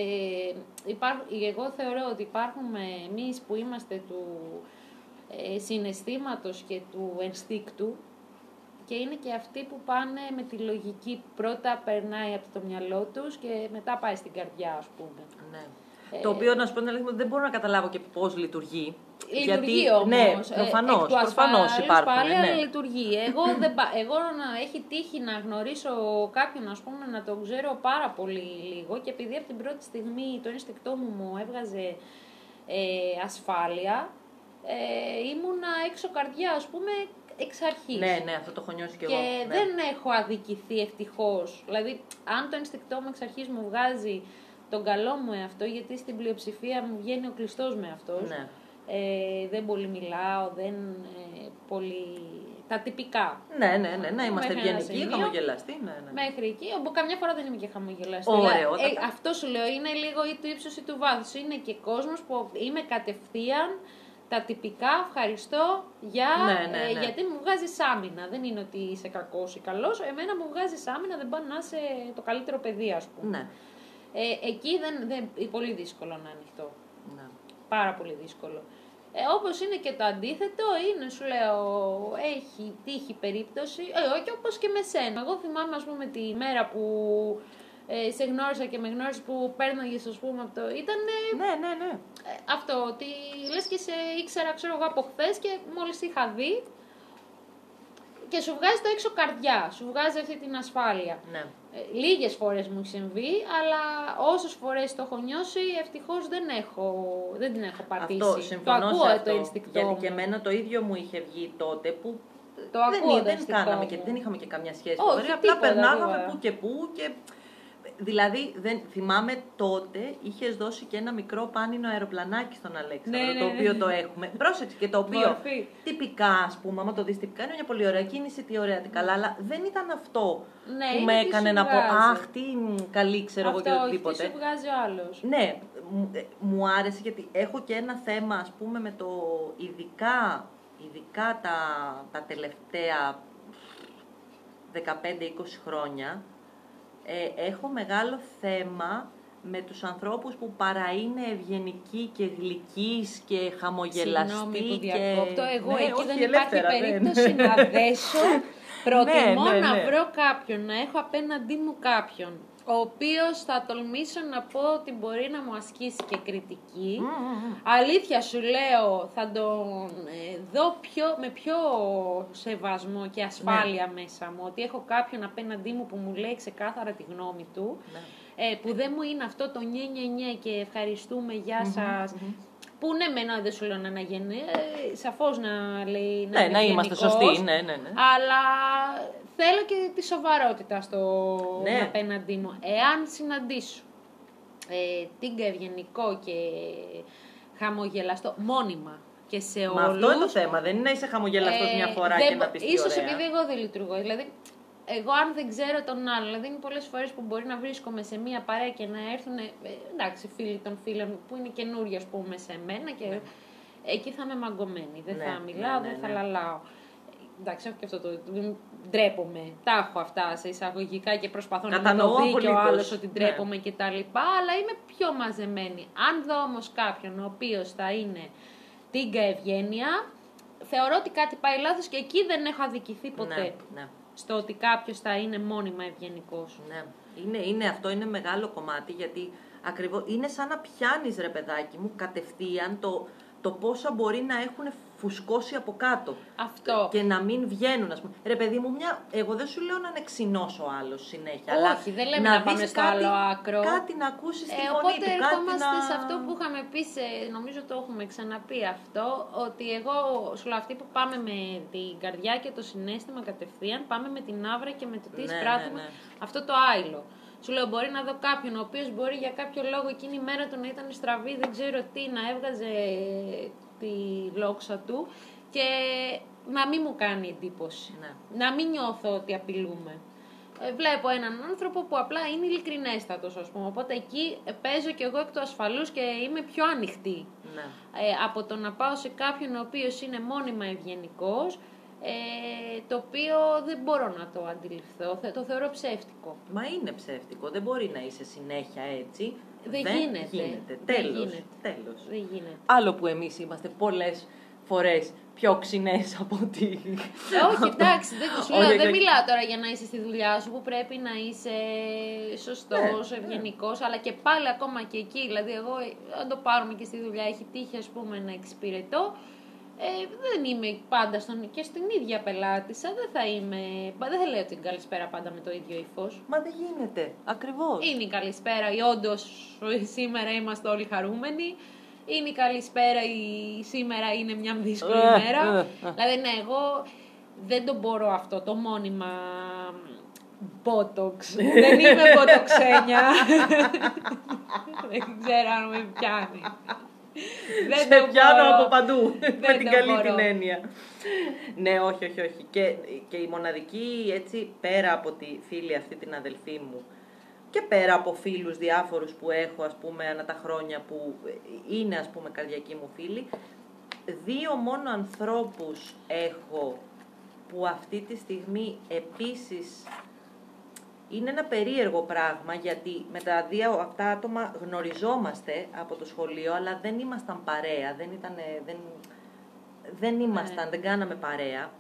υπάρχ, εγώ θεωρώ ότι υπάρχουμε εμείς που είμαστε του ε, συναισθήματος και του ενστίκτου και είναι και αυτοί που πάνε με τη λογική πρώτα περνάει από το μυαλό τους και μετά πάει στην καρδιά ας πούμε. Ναι. Ε, το οποίο να σου πω την αλήθεια, δεν μπορώ να καταλάβω και πώς λειτουργεί. Λειτουργεί Γιατί, όμως. Ναι, ε, προφανώς, εκ του προφανώς ασφαλούς υπάρχουν. Πάλι, ναι. αλλά λειτουργεί. Εγώ, δεν, πα- εγώ να έχει τύχει να γνωρίσω κάποιον, ας πούμε, να τον ξέρω πάρα πολύ λίγο και επειδή από την πρώτη στιγμή το ένστικτό μου μου έβγαζε ε, ασφάλεια, ε, ήμουνα έξω καρδιά, ας πούμε, εξ αρχής. Ναι, ναι, αυτό το έχω νιώσει κι Και εγώ. ναι. δεν έχω αδικηθεί ευτυχώς. Δηλαδή, αν το ενστικτό μου εξ αρχής μου βγάζει τον καλό μου εαυτό, γιατί στην πλειοψηφία μου βγαίνει ο κλειστός με αυτός. Ναι. Ε, δεν πολύ μιλάω, δεν ε, πολύ. τα τυπικά. Ναι, ναι, ναι, να είμαστε Μέχρι ένα ευγενικοί, σημείο. χαμογελαστοί. Ναι, ναι. Μέχρι εκεί, όπου καμιά φορά δεν είμαι και χαμογελαστή. Ωραίο, Δηλαδή, τα- αυτό σου λέω, είναι λίγο ή του ύψους ή του βάθους. Είναι και κόσμος που είμαι κατευθείαν τα τυπικά, ευχαριστώ, για, Ναι, ναι, ε, ναι. γιατί μου βγάζεις άμυνα. Δεν είναι ότι είσαι κακός ή καλός. Εμένα μου βγάζεις άμυνα, δεν πάει να είσαι το καλύτερο παιδί, ας πούμε. Ναι, Ε, εκεί δεν, δεν, είναι πολύ δύσκολο να ανοιχτώ. ναι. Πάρα πολύ δύσκολο. Ε, όπως είναι και το αντίθετο, είναι, σου λέω, έχει τύχει περίπτωση, ε, όχι όπως και με σένα. Εγώ θυμάμαι, ας πούμε, τη μέρα που ε, σε γνώρισα και με γνώρισε που πέρναγε, ας πούμε, από το. Ήταν. Ναι, ναι, ναι. Ε, αυτό, ότι λες και σε ήξερα, ξέρω εγώ, από χθες και μόλις είχα δει. Και σου βγάζει το έξω καρδιά, σου βγάζει αυτή την ασφάλεια. ναι. Ε, λίγες φορές μου έχει συμβεί, αλλά όσες φορές το έχω νιώσει, ευτυχώς δεν, έχω, δεν την έχω πατήσει. Αυτό, το συμφωνώ ακούω σε αυτό. το ενστικτό γιατί μου. και εμένα το ίδιο μου είχε βγει τότε που Το δεν, ακούω το δεν, ενστικτό κάναμε και μου. δεν είχαμε και καμιά σχέση. Όχι, Ωραία, απλά τίποτα, περνάγαμε τίποτα. που και που και... Δηλαδή, δεν, θυμάμαι τότε είχες δώσει και ένα μικρό πάνινο αεροπλανάκι στον Αλέξανδρο, Ναι, ναι, το ναι. οποίο το έχουμε. Πρόσεξε και το οποίο Μορφή. τυπικά, ας πούμε, άμα το δεις τυπικά, είναι μια πολύ ωραία κίνηση, τι ωραία, τι καλά, αλλά δεν ήταν αυτό Ναι, που είναι με τι έκανε σου να πω βγάζει. Αχ, τι μ, καλή, ξέρω εγώ και Αυτό, όχι, τι οτιδήποτε. σου βγάζει ο άλλος. Ναι, μου- ε, μου άρεσε γιατί έχω και ένα θέμα, ας πούμε, με το ειδικά, ειδικά τα, τα τελευταία 15-20 χρόνια, ε, έχω μεγάλο θέμα με τους ανθρώπους που παρά είναι ευγενικοί και γλυκείς και χαμογελαστοί. Συγγνώμη που και... διακόπτω. Εγώ Ναι, εκεί όχι, δεν υπάρχει ελεύθερα, δεν. περίπτωση να δέσω. Προτιμώ Ναι, ναι, να ναι. βρω κάποιον, να έχω απέναντί μου κάποιον, ο οποίος θα τολμήσω να πω ότι μπορεί να μου ασκήσει και κριτική. Μμ, μμ, μμ. Αλήθεια σου λέω, θα τον ε, δω πιο, με πιο σεβασμό και ασφάλεια Ναι. μέσα μου. Ότι έχω κάποιον απέναντί μου που μου λέει ξεκάθαρα τη γνώμη του. Ναι. Ε, που δεν μου είναι αυτό το νιε νιε νιε και ευχαριστούμε, γεια σας. Που ναι, μένα δεν σου λέω να αναγεννεί, ε, σαφώς να λέει να Ναι, είναι να είμαστε ευγενικός, σωστοί, ναι, ναι, ναι. Αλλά θέλω και τη σοβαρότητα στο Ναι. απέναντί μου. Εάν συναντήσω ε, τίγκα ευγενικό και χαμογελαστό μόνιμα και σε Μα όλους... αυτό είναι το θέμα. Δεν είναι να είσαι χαμογελαστός Ε, μια φορά δεν και να μπο- πεις τι Ίσως ωραία. επειδή εγώ δεν λειτουργώ. Δηλαδή, εγώ αν δεν ξέρω τον άλλον, δηλαδή είναι πολλές φορές που μπορεί να βρίσκομαι σε μία παρέα και να έρθουν, ε, εντάξει, φίλοι των φίλων μου που είναι καινούργοι, ας πούμε, σε μένα και εκεί θα είμαι μαγκωμένη. Δεν Ναι, θα ναι, μιλάω, ναι, δεν θα ναι. λαλάω. Εντάξει, έχω και αυτό το. Ντρέπομαι. Τα έχω αυτά σε εισαγωγικά και προσπαθώ να Κατανοώ μην το δει και ο απολύτως. άλλος ότι Ναι. ντρέπομαι και τα λοιπά, αλλά είμαι πιο μαζεμένη. Αν δω όμως κάποιον ο οποίος θα είναι τίγκα ευγένεια, θεωρώ ότι κάτι πάει λάθος και εκεί δεν έχω αδικηθεί ποτέ. Ναι, ναι. Στο ότι κάποιος θα είναι μόνιμα ευγενικός. Ναι. Είναι, είναι, αυτό είναι μεγάλο κομμάτι γιατί ακριβώς είναι σαν να πιάνεις ρε παιδάκι μου κατευθείαν το, το πόσα μπορεί να έχουν φουσκώσει από κάτω Αυτό. και να μην βγαίνουν ας πούμε. Ρε παιδί μου, μια, εγώ δεν σου λέω να είναι ξινός ο άλλος συνέχεια. αλλά Όχι, δεν λέμε να, δεις πάμε στο κάτι- άλλο άκρο. Κάτι να ακούσεις τη Ε, φωνή οπότε του, κάτι ερχόμαστε να... σε αυτό που είχαμε πει, σε, νομίζω το έχουμε ξαναπεί αυτό, ότι εγώ σου λέω αυτοί που πάμε με την καρδιά και το συνέστημα κατευθείαν, πάμε με την άβρα και με το τι Ναι, εισπράττουμε ναι, ναι. αυτό το άϊλο. Σου λέω, μπορεί να δω κάποιον ο οποίος μπορεί για κάποιο λόγο εκείνη η μέρα του να ήταν στραβή, δεν ξέρω τι, να έβγαζε τη λόξα του και να μην μου κάνει εντύπωση. Ναι. Να μην νιώθω ότι απειλούμε. Ε, βλέπω έναν άνθρωπο που απλά είναι ειλικρινέστατος, ας πούμε. Οπότε εκεί ε, παίζω κι εγώ εκ του ασφαλούς και είμαι πιο ανοιχτή. Ναι. Ε, από το να πάω σε κάποιον ο οποίος είναι μόνιμα ευγενικός, ε, το οποίο δεν μπορώ να το αντιληφθώ, Θε- το θεωρώ ψεύτικο. Μα είναι ψεύτικο, δεν μπορεί να είσαι συνέχεια έτσι. Δεν γίνεται. γίνεται. Δεν Τέλος, γίνεται. τέλος. Δεν γίνεται. Άλλο που εμείς είμαστε πολλές φορές πιο ξινές από ότι... Ε, Όχι, εντάξει, δεν, σου Όχι, λέω, όχι, δεν όχι. μιλάω τώρα για να είσαι στη δουλειά σου που πρέπει να είσαι σωστός, Ναι, ευγενικός, αλλά και πάλι ακόμα και εκεί, δηλαδή εγώ, ε, αν το πάρουμε και στη δουλειά, έχει τύχει ας πούμε να εξυπηρετώ, ε, δεν είμαι πάντα στον, και στην ίδια πελάτησα, δεν θα είμαι, δεν θα λέω την καλησπέρα πάντα με το ίδιο ύφος. Μα δεν γίνεται. Ακριβώς. Είναι η καλησπέρα, ή όντως σήμερα είμαστε όλοι χαρούμενοι. Είναι η καλησπέρα, η σήμερα είναι μια δύσκολη Ε, μέρα. ε, ε. Δηλαδή, ναι, εγώ δεν το μπορώ αυτό, το μόνιμα botox. δεν είμαι ποτοξένια. δεν ξέρω αν με πιάνει. Δεν Σε το πιάνω μπορώ. από παντού, με Δεν την το καλή μπορώ. την έννοια. ναι, όχι, όχι, όχι. Και, και η μοναδική, έτσι, πέρα από τη φίλη αυτή την αδελφή μου, και πέρα από φίλους διάφορους που έχω, ας πούμε, ανά τα χρόνια που είναι, ας πούμε, καρδιακοί μου φίλοι, δύο μόνο ανθρώπους έχω που αυτή τη στιγμή επίσης είναι ένα περίεργο πράγμα γιατί με τα δύο αυτά άτομα γνωριζόμαστε από το σχολείο αλλά δεν ήμασταν παρέα, δεν, ήτανε, δεν, δεν ήμασταν, Ναι. δεν κάναμε παρέα.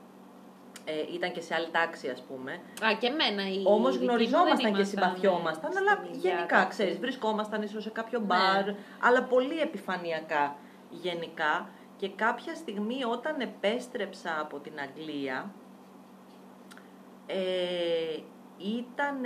Ε, ήταν και σε άλλη τάξη ας πούμε. Α, και εμένα η Όμως δική μου γνωριζόμασταν δεν και ήμασταν, συμπαθιόμασταν, ε, αλλά στην ίδια γενικά, τάξη. ξέρεις, βρισκόμασταν ίσως σε κάποιο Ναι. μπαρ, αλλά πολύ επιφανειακά γενικά. Και κάποια στιγμή όταν επέστρεψα από την Αγγλία, ε, ήταν,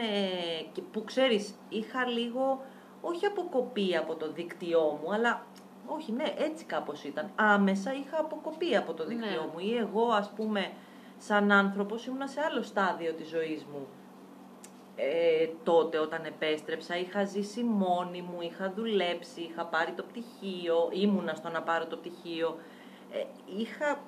και που ξέρεις, είχα λίγο, όχι αποκοπή από το δίκτυό μου, αλλά όχι, ναι, έτσι κάπως ήταν. Άμεσα είχα αποκοπεί από το δίκτυό Ναι. μου ή εγώ, ας πούμε, σαν άνθρωπος ήμουνα σε άλλο στάδιο της ζωής μου. Ε, τότε όταν επέστρεψα είχα ζήσει μόνη μου, είχα δουλέψει, είχα πάρει το πτυχίο, ήμουνα στο να πάρω το πτυχίο. Ε, είχα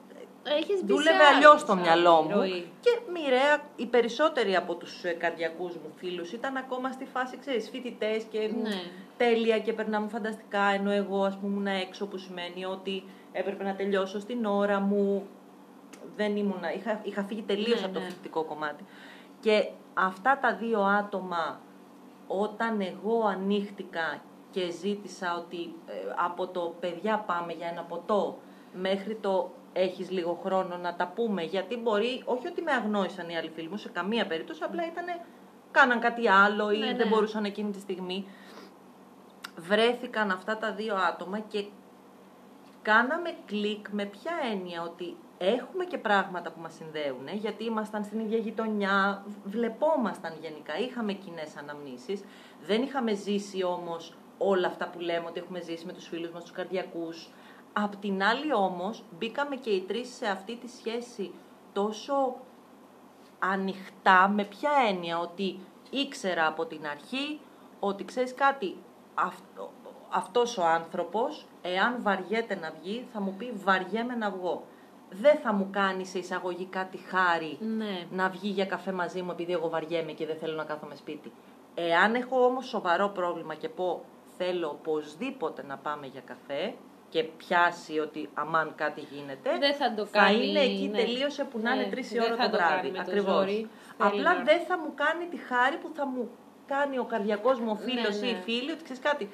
Έχεις μπει δούλευε σε αλλιώς άλλη- στο σε μυαλό άλλη μου. ροή. Και μοιραία, οι περισσότεροι από τους ε, καρδιακούς μου φίλους ήταν ακόμα στη φάση, ξέρεις, φοιτητές και Ναι. τέλεια και περνάμε φανταστικά, ενώ εγώ ας πούμε ήμουν έξω που σημαίνει ότι έπρεπε να τελειώσω στην ώρα μου. Δεν ήμουνα, είχα, είχα φύγει τελείως Ναι, από το ναι. φοιτητικό κομμάτι. Και αυτά τα δύο άτομα, όταν εγώ ανοίχτηκα και ζήτησα ότι ε, από το παιδιά πάμε για ένα ποτό μέχρι το έχεις λίγο χρόνο να τα πούμε γιατί μπορεί, όχι ότι με αγνόησαν οι άλλοι φίλοι μου σε καμία περίπτωση απλά ήταν κάναν κάτι άλλο ή Ναι, δεν ναι. μπορούσαν εκείνη τη στιγμή βρέθηκαν αυτά τα δύο άτομα και κάναμε κλικ με ποια έννοια ότι έχουμε και πράγματα που μας συνδέουν, ε, γιατί ήμασταν στην ίδια γειτονιά, βλεπόμασταν γενικά, είχαμε κοινέ αναμνήσεις, δεν είχαμε ζήσει όμως όλα αυτά που λέμε ότι έχουμε ζήσει με τους φίλους μας, τους καρδιακούς. Απ' την άλλη όμως μπήκαμε και οι τρεις σε αυτή τη σχέση τόσο ανοιχτά, με ποια έννοια ότι ήξερα από την αρχή ότι ξέρεις κάτι, αυτό, αυτός ο άνθρωπος, εάν βαριέται να βγει, θα μου πει βαριέμαι να βγω. Δεν θα μου κάνει σε εισαγωγικά τη χάρη Ναι. να βγει για καφέ μαζί μου επειδή εγώ βαριέμαι και δεν θέλω να κάθομαι σπίτι. Εάν έχω όμως σοβαρό πρόβλημα και πω θέλω οπωσδήποτε να πάμε για καφέ και πιάσει ότι αμάν κάτι γίνεται, Δεν θα το θα κάνει. είναι εκεί ναι. τελείωσε που να Ναι, είναι τρεις η δεν ώρα θα το το βράδυ. κάνει με το Ακριβώς. ζόρι. Θέλει Απλά να- δεν θα μου κάνει τη χάρη που θα μου κάνει ο καρδιακός μου φίλος Ναι, ή η ναι. φίλη ότι ξέρεις κάτι.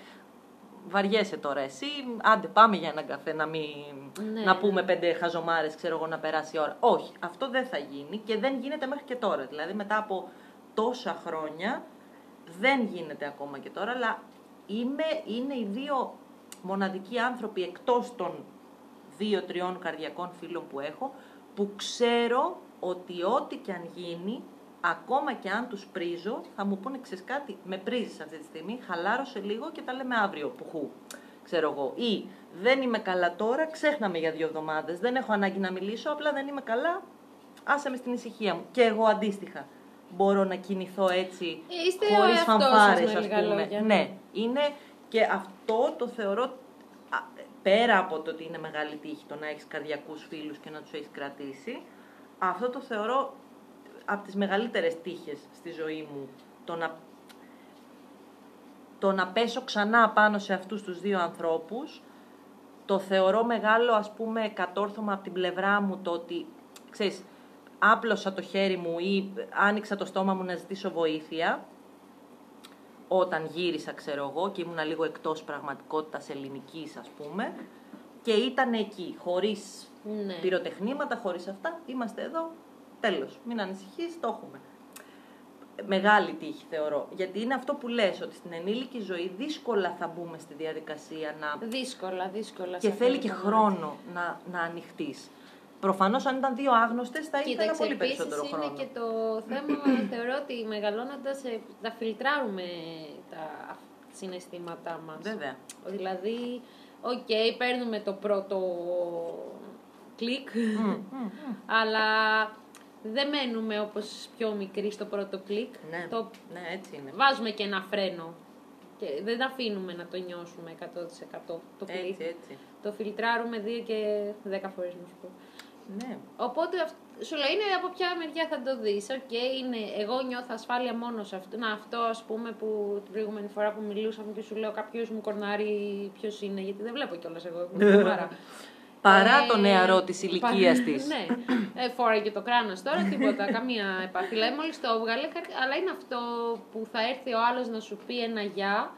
Βαριέσαι τώρα εσύ, άντε πάμε για ένα καφέ να, μην... Ναι, να ναι. πούμε πέντε χαζομάρες, ξέρω εγώ, να περάσει η ώρα. Όχι, αυτό δεν θα γίνει και δεν γίνεται μέχρι και τώρα. Δηλαδή μετά από τόσα χρόνια δεν γίνεται ακόμα και τώρα, αλλά είμαι, είναι οι δύο μοναδικοί άνθρωποι εκτός των δύο-τριών καρδιακών φίλων που έχω, που ξέρω ότι ό,τι και αν γίνει, ακόμα και αν τους πρίζω, θα μου πούνε, ξέρεις κάτι, με πρίζεις αυτή τη στιγμή, χαλάρωσε λίγο και τα λέμε αύριο, πουχού, ξέρω εγώ. Ή δεν είμαι καλά τώρα, ξέχναμε για δύο εβδομάδες, δεν έχω ανάγκη να μιλήσω, απλά δεν είμαι καλά, άσε με στην ησυχία μου. Και εγώ αντίστοιχα μπορώ να κινηθώ έτσι, Είστε ο χωρίς εαυτός σας, φανφάρες, με ας λίγα πούμε. λόγια, ναι. ναι. είναι και αυτό το θεωρώ α, πέρα από το ότι είναι μεγάλη τύχη το να έχεις καρδιακούς φίλους και να τους έχεις κρατήσει, αυτό το θεωρώ από τις μεγαλύτερες τύχες στη ζωή μου. Το να, το να πέσω ξανά πάνω σε αυτούς τους δύο ανθρώπους, το θεωρώ μεγάλο ας πούμε κατόρθωμα από την πλευρά μου το ότι, ξέρεις, άπλωσα το χέρι μου ή άνοιξα το στόμα μου να ζητήσω βοήθεια, όταν γύρισα, ξέρω εγώ, και ήμουνα λίγο εκτός πραγματικότητας ελληνικής, ας πούμε, και ήταν εκεί, χωρίς Ναι. πυροτεχνήματα, χωρίς αυτά, είμαστε εδώ, τέλος. Μην ανησυχείς, το έχουμε. Μεγάλη τύχη θεωρώ, γιατί είναι αυτό που λες, ότι στην ενήλικη ζωή δύσκολα θα μπούμε στη διαδικασία να... Δύσκολα, δύσκολα. και σε αυτό θέλει το και κομμάτι. χρόνο να, να ανοιχτείς. Προφανώς αν ήταν δύο άγνωστες θα ήθελα Κοίταξε, πολύ επίσης περισσότερο είναι χρόνο. και το θέμα, θεωρώ ότι μεγαλώνοντας ε, τα φιλτράρουμε τα συναισθήματά μας. Βέβαια. Δηλαδή, οκ, παίρνουμε το πρώτο κλικ, Μμ, μμ, μμ. αλλά δεν μένουμε όπως πιο μικροί στο πρώτο κλικ. Ναι, Το ναι, έτσι είναι. βάζουμε και ένα φρένο και δεν αφήνουμε να το νιώσουμε 100% το κλικ. Έτσι, έτσι. Το φιλτράρουμε δύο και δέκα φορές να σου πω. Ναι. Οπότε αυ- σου λέει είναι από ποια μεριά θα το δεις. Οκ, είναι, εγώ νιώθω ασφάλεια μόνο σε αυτό. Να, αυτό ας πούμε που την προηγούμενη φορά που μιλούσαμε και σου λέω κάποιος μου κορνάρει ποιος είναι, γιατί δεν βλέπω κιόλας εγώ. έχω καμάρα. Παρά Ε, το νεαρό της πα- ηλικίας της. ναι. Ε, φόραγε και το κράνος τώρα, τίποτα, καμία επαφή. Δηλαδή, μόλις το έβγαλε, κα- αλλά είναι αυτό που θα έρθει ο άλλος να σου πει ένα γεια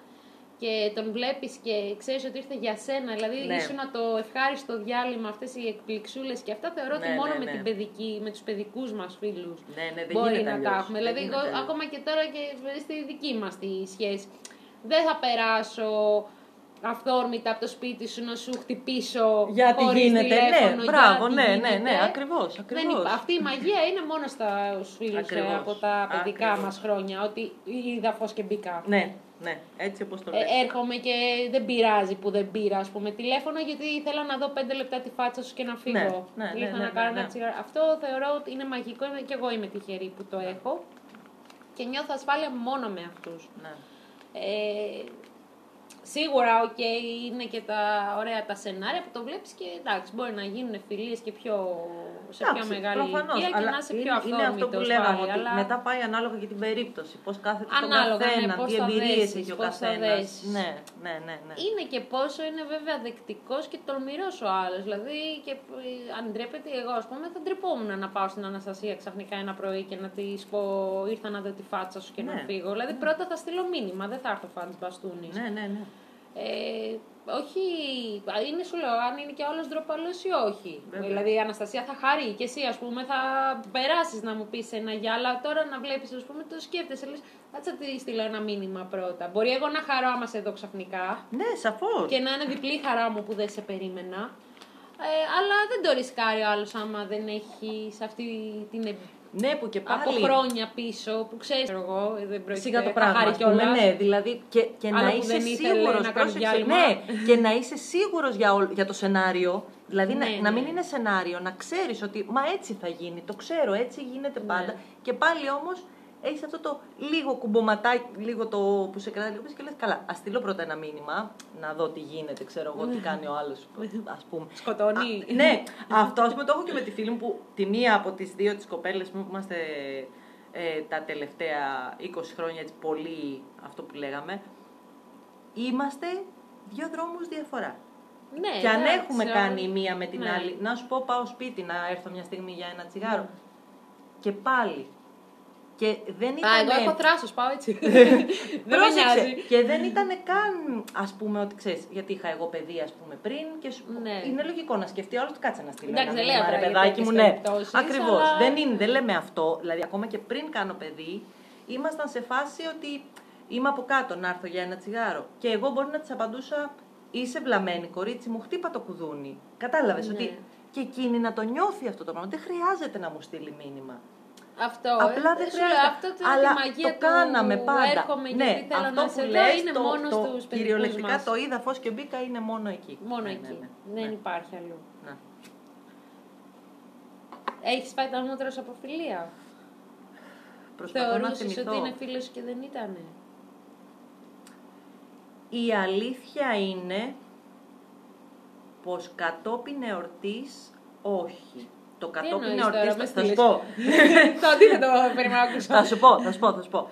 και τον βλέπεις και ξέρεις ότι ήρθε για σένα. Δηλαδή, Ναι. ήσουν το ευχάριστο διάλειμμα, αυτές οι εκπληξούλες και αυτά θεωρώ ότι Ναι, μόνο ναι, με, ναι. την παιδική, με τους παιδικούς μας φίλους Ναι, ναι, δεν μπορεί γίνεται να αλλιώς. τα έχουμε. Δεν Δηλαδή, γίνεται εγώ αλλιώς. ακόμα και τώρα και στη δική μας τη σχέση, δεν θα περάσω αυθόρμητα από το σπίτι σου να σου χτυπήσω Γιατί χωρίς γίνεται, τηλέφωνο, ναι, μπράβο, γιατί ναι, ναι, γίνεται. ναι, ακριβώς, Δεν ακριβώς. υπά- αυτή η μαγεία είναι μόνο στα φίλους ε, Ακριβώς, από τα παιδικά ακριβώς. μας χρόνια, ότι είδα φως και μπήκα. Ναι, ναι, έτσι όπως το Ε, λες. έρχομαι και δεν πειράζει που δεν πήρα ας πούμε, τηλέφωνο γιατί θέλω να δω πέντε λεπτά τη φάτσα σου και να φύγω. Ναι, ναι, ναι, Ήρθα ναι, να ναι, κάνω ναι. ένα τσιγάρο. Αυτό θεωρώ ότι είναι μαγικό είμαι- και εγώ είμαι τυχερή που το έχω και νιώθω ασφάλεια μόνο με αυτούς. Ναι. Ε, σίγουρα, οκ, είναι και τα ωραία τα σενάρια που το βλέπεις και εντάξει, μπορεί να γίνουν φιλίες και πιο, σε πιο Εντάξει, μεγάλη προφανώς, ηλικία και αλλά να είσαι είναι, πιο είναι αυτό που αυθόρμητος λέγαμε, πάλι, ότι αλλά... μετά πάει ανάλογα για την περίπτωση. Πώς κάθεται στον Ανάλογα, ναι, καθένα, πώς τι θα εμπειρίες δέσεις, έχει ο πώς θα καθένας. δέσεις. Ναι, ναι, ναι, ναι. Είναι και πόσο είναι βέβαια δεκτικός και τολμηρός ο άλλος. Δηλαδή, και, ε, αν ντρέπεται εγώ, ας πούμε, θα ντρεπόμουν να πάω στην Αναστασία ξαφνικά ένα πρωί και να της πω ήρθα να δω τη φάτσα σου και να Ναι. φύγω. Δηλαδή, πρώτα θα στείλω μήνυμα, δεν θα έρθω φάτς μπαστούνης. Ναι, ναι, ναι. Ε, όχι, α, είναι σου λέω, αν είναι και όλος ντροπαλός ή όχι. Βέβαια. Δηλαδή η Αναστασία θα χαρεί και εσύ ας πούμε θα περάσεις να μου πεις ένα γεια, αλλά τώρα να βλέπεις ας πούμε το σκέφτεσαι, λες, κάτσε να τη στείλω ένα μήνυμα πρώτα. Μπορεί εγώ να χαρώ άμα σε δω ξαφνικά Ναι, σαφώς. και να είναι διπλή η χαρά μου που δεν σε περίμενα. Ε, αλλά δεν το ρισκάρει ο άλλος άμα δεν έχεις σε αυτή την εμπειρία. Ναι, που και πάλι. Από χρόνια πίσω που ξέρεις εγώ, ε, δεν πρόκειται Σιγά το θα πράγμα, χαρεί ας πούμε, κιόλας. ναι, δηλαδή και, και Άλλο να που είσαι δεν ήθελε σίγουρος, να κάνει πρόσεξε, διάλειμμα. ναι, και να είσαι σίγουρος για, όλ- για το σενάριο, δηλαδή να, Ναι, να μην ναι. είναι σενάριο, να ξέρεις ότι μα έτσι θα γίνει, το ξέρω, έτσι γίνεται Ναι. πάντα και πάλι όμως έχεις αυτό το λίγο κουμποματάκι, λίγο το που σε κρατάει λίγο πίσω και λες καλά, ας στείλω πρώτα ένα μήνυμα, να δω τι γίνεται, ξέρω εγώ τι κάνει ο άλλος, ας πούμε. Σκοτώνει. Α, ναι, αυτό ας πούμε το έχω και με τη φίλη μου που τη μία από τις δύο τις κοπέλες μου που είμαστε ε, τα τελευταία 20 χρόνια έτσι πολύ αυτό που λέγαμε, είμαστε δύο δρόμους διαφορά. Ναι, και αν εντάξει, έχουμε αλλά- κάνει η μία με την ναι. άλλη, να σου πω πάω σπίτι να έρθω μια στιγμή για ένα τσιγάρο. Και πάλι. Και δεν ήταν. Α, εγώ έχω θράσος, πάω έτσι. δεν με Πρόσεξε. νοιάζει. Και δεν ήταν καν, ας πούμε, ότι ξέρεις, γιατί είχα εγώ παιδί, ας πούμε, πριν και σου... Ναι. είναι λογικό να σκεφτεί ο άλλο ότι κάτσε να στείλει. Εντάξει, ένα δεν λέω μήνυμα, τώρα ρε για παιδάκι μου, τέτοιες ναι. περιπτώσεις, Ακριβώς. αλλά- Δεν, είναι, δεν λέμε αυτό. Δηλαδή, ακόμα και πριν κάνω παιδί, ήμασταν σε φάση ότι είμαι από κάτω να έρθω για ένα τσιγάρο. Και εγώ μπορεί να της απαντούσα, είσαι βλαμμένη, κορίτσι μου, χτύπα το κουδούνι. Κατάλαβες Ναι. ότι. Και εκείνη να το νιώθει αυτό το πράγμα. Δεν χρειάζεται να μου στείλει μήνυμα. Αυτό. Απλά ε, δεν σου λέω, χρειάζεται. Αυτό το, Αλλά τη μαγεία το κάναμε του πάντα. έρχομαι ναι, γιατί θέλω αυτό να που σε δω λες, είναι το, μόνο το, στους παιδικούς κυριολεκτικά μας. το είδα φως και μπήκα είναι μόνο εκεί. Μόνο Ναι, εκεί. ναι, ναι. Δεν Ναι. υπάρχει αλλού. Ναι. Έχεις φάει τα μούτρα σου από φιλία; Προσπαθώ να Θεωρούσες θυμηθώ. ότι είναι φίλος σου και δεν ήτανε; Η αλήθεια είναι πως κατόπιν εορτής όχι. Το κατόπιν εννοείς τώρα, εορτής, με θα σου στείλες. πω, Το αντίθετο περιμένω να ακούσω. θα σου πω, θα σου πω, θα σου πω.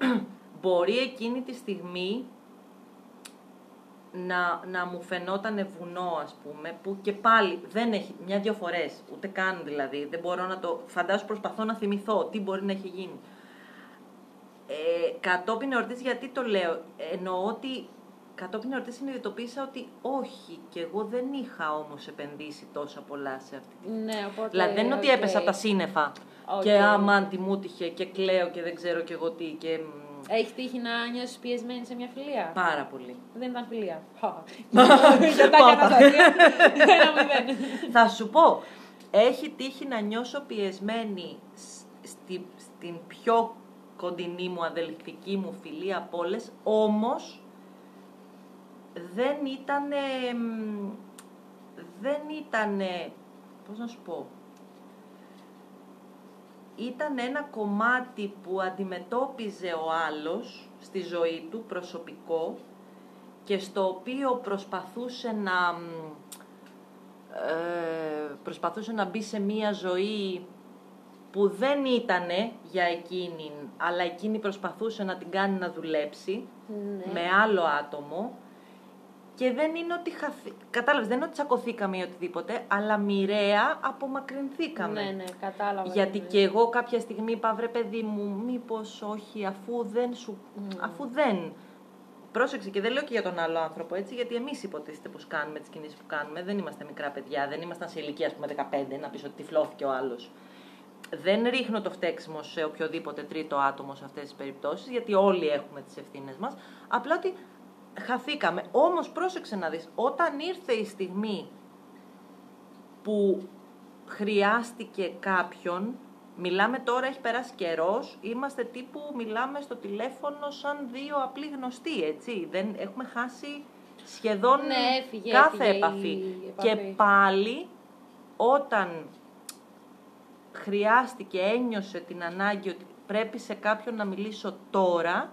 Μπορεί εκείνη τη στιγμή να, να μου φαινόταν βουνό, ας πούμε, που και πάλι δεν έχει, μια-δυο φορές, ούτε καν δηλαδή, δεν μπορώ να το, φαντάσου προσπαθώ να θυμηθώ τι μπορεί να έχει γίνει. Ε, κατόπιν εορτής, γιατί το λέω, εννοώ ότι κατόπιν εορτής συνειδητοποίησα ότι όχι, και εγώ δεν είχα όμως επενδύσει τόσα πολλά σε αυτή τη Ναι, οπότε. Δηλαδή δεν είναι ότι οκ. έπεσα από τα σύννεφα Οκ. και αμάν τι μου έτυχε και κλαίω και δεν ξέρω και εγώ τι και μ, Έχει τύχει να νιώσεις πιεσμένη σε μια φιλία; πάρα πολύ. Δεν ήταν φιλία. Για τα κατάσταση. Ένα μηδέν. Θα σου πω, έχει τύχει να νιώσω πιεσμένη σ- στη, στην πιο κοντινή μου αδελφική μου φιλία από όλες, όμως δεν ήτανε, μ, δεν ήτανε, πώς να σου πω, ήταν ένα κομμάτι που αντιμετώπιζε ο άλλος στη ζωή του προσωπικό και στο οποίο προσπαθούσε να μ, ε, προσπαθούσε να μπει σε μία ζωή που δεν ήτανε για εκείνη, αλλά εκείνη προσπαθούσε να την κάνει να δουλέψει Ναι. με άλλο άτομο Και δεν είναι ότι χαθή... Κατάλαβες, δεν είναι ότι τσακωθήκαμε ή οτιδήποτε, αλλά μοιραία απομακρυνθήκαμε. Ναι, ναι, κατάλαβα. Γιατί τι και εγώ κάποια στιγμή είπα, βρε παιδί μου, μήπως όχι, αφού δεν σου... Αφού δεν... Πρόσεξε και δεν λέω και για τον άλλο άνθρωπο έτσι, γιατί εμείς υποτίθεται πως κάνουμε τις κινήσεις που κάνουμε. Δεν είμαστε μικρά παιδιά, δεν ήμασταν σε ηλικία, ας πούμε, 15, να πεις ότι τυφλώθηκε ο άλλος. Δεν ρίχνω το φταίξιμο σε οποιοδήποτε τρίτο άτομο σε αυτές τις περιπτώσεις, γιατί όλοι έχουμε τις ευθύνες μας. Απλά ότι χαθήκαμε. Όμως πρόσεξε να δεις, όταν ήρθε η στιγμή που χρειάστηκε κάποιον Μιλάμε τώρα, έχει περάσει καιρός. Είμαστε τύπου, μιλάμε στο τηλέφωνο σαν δύο απλοί γνωστοί, έτσι. Δεν έχουμε χάσει σχεδόν Ναι, έφυγε, κάθε έφυγε η επαφή. επαφή. Και πάλι, όταν χρειάστηκε, ένιωσε την ανάγκη ότι πρέπει σε κάποιον να μιλήσω τώρα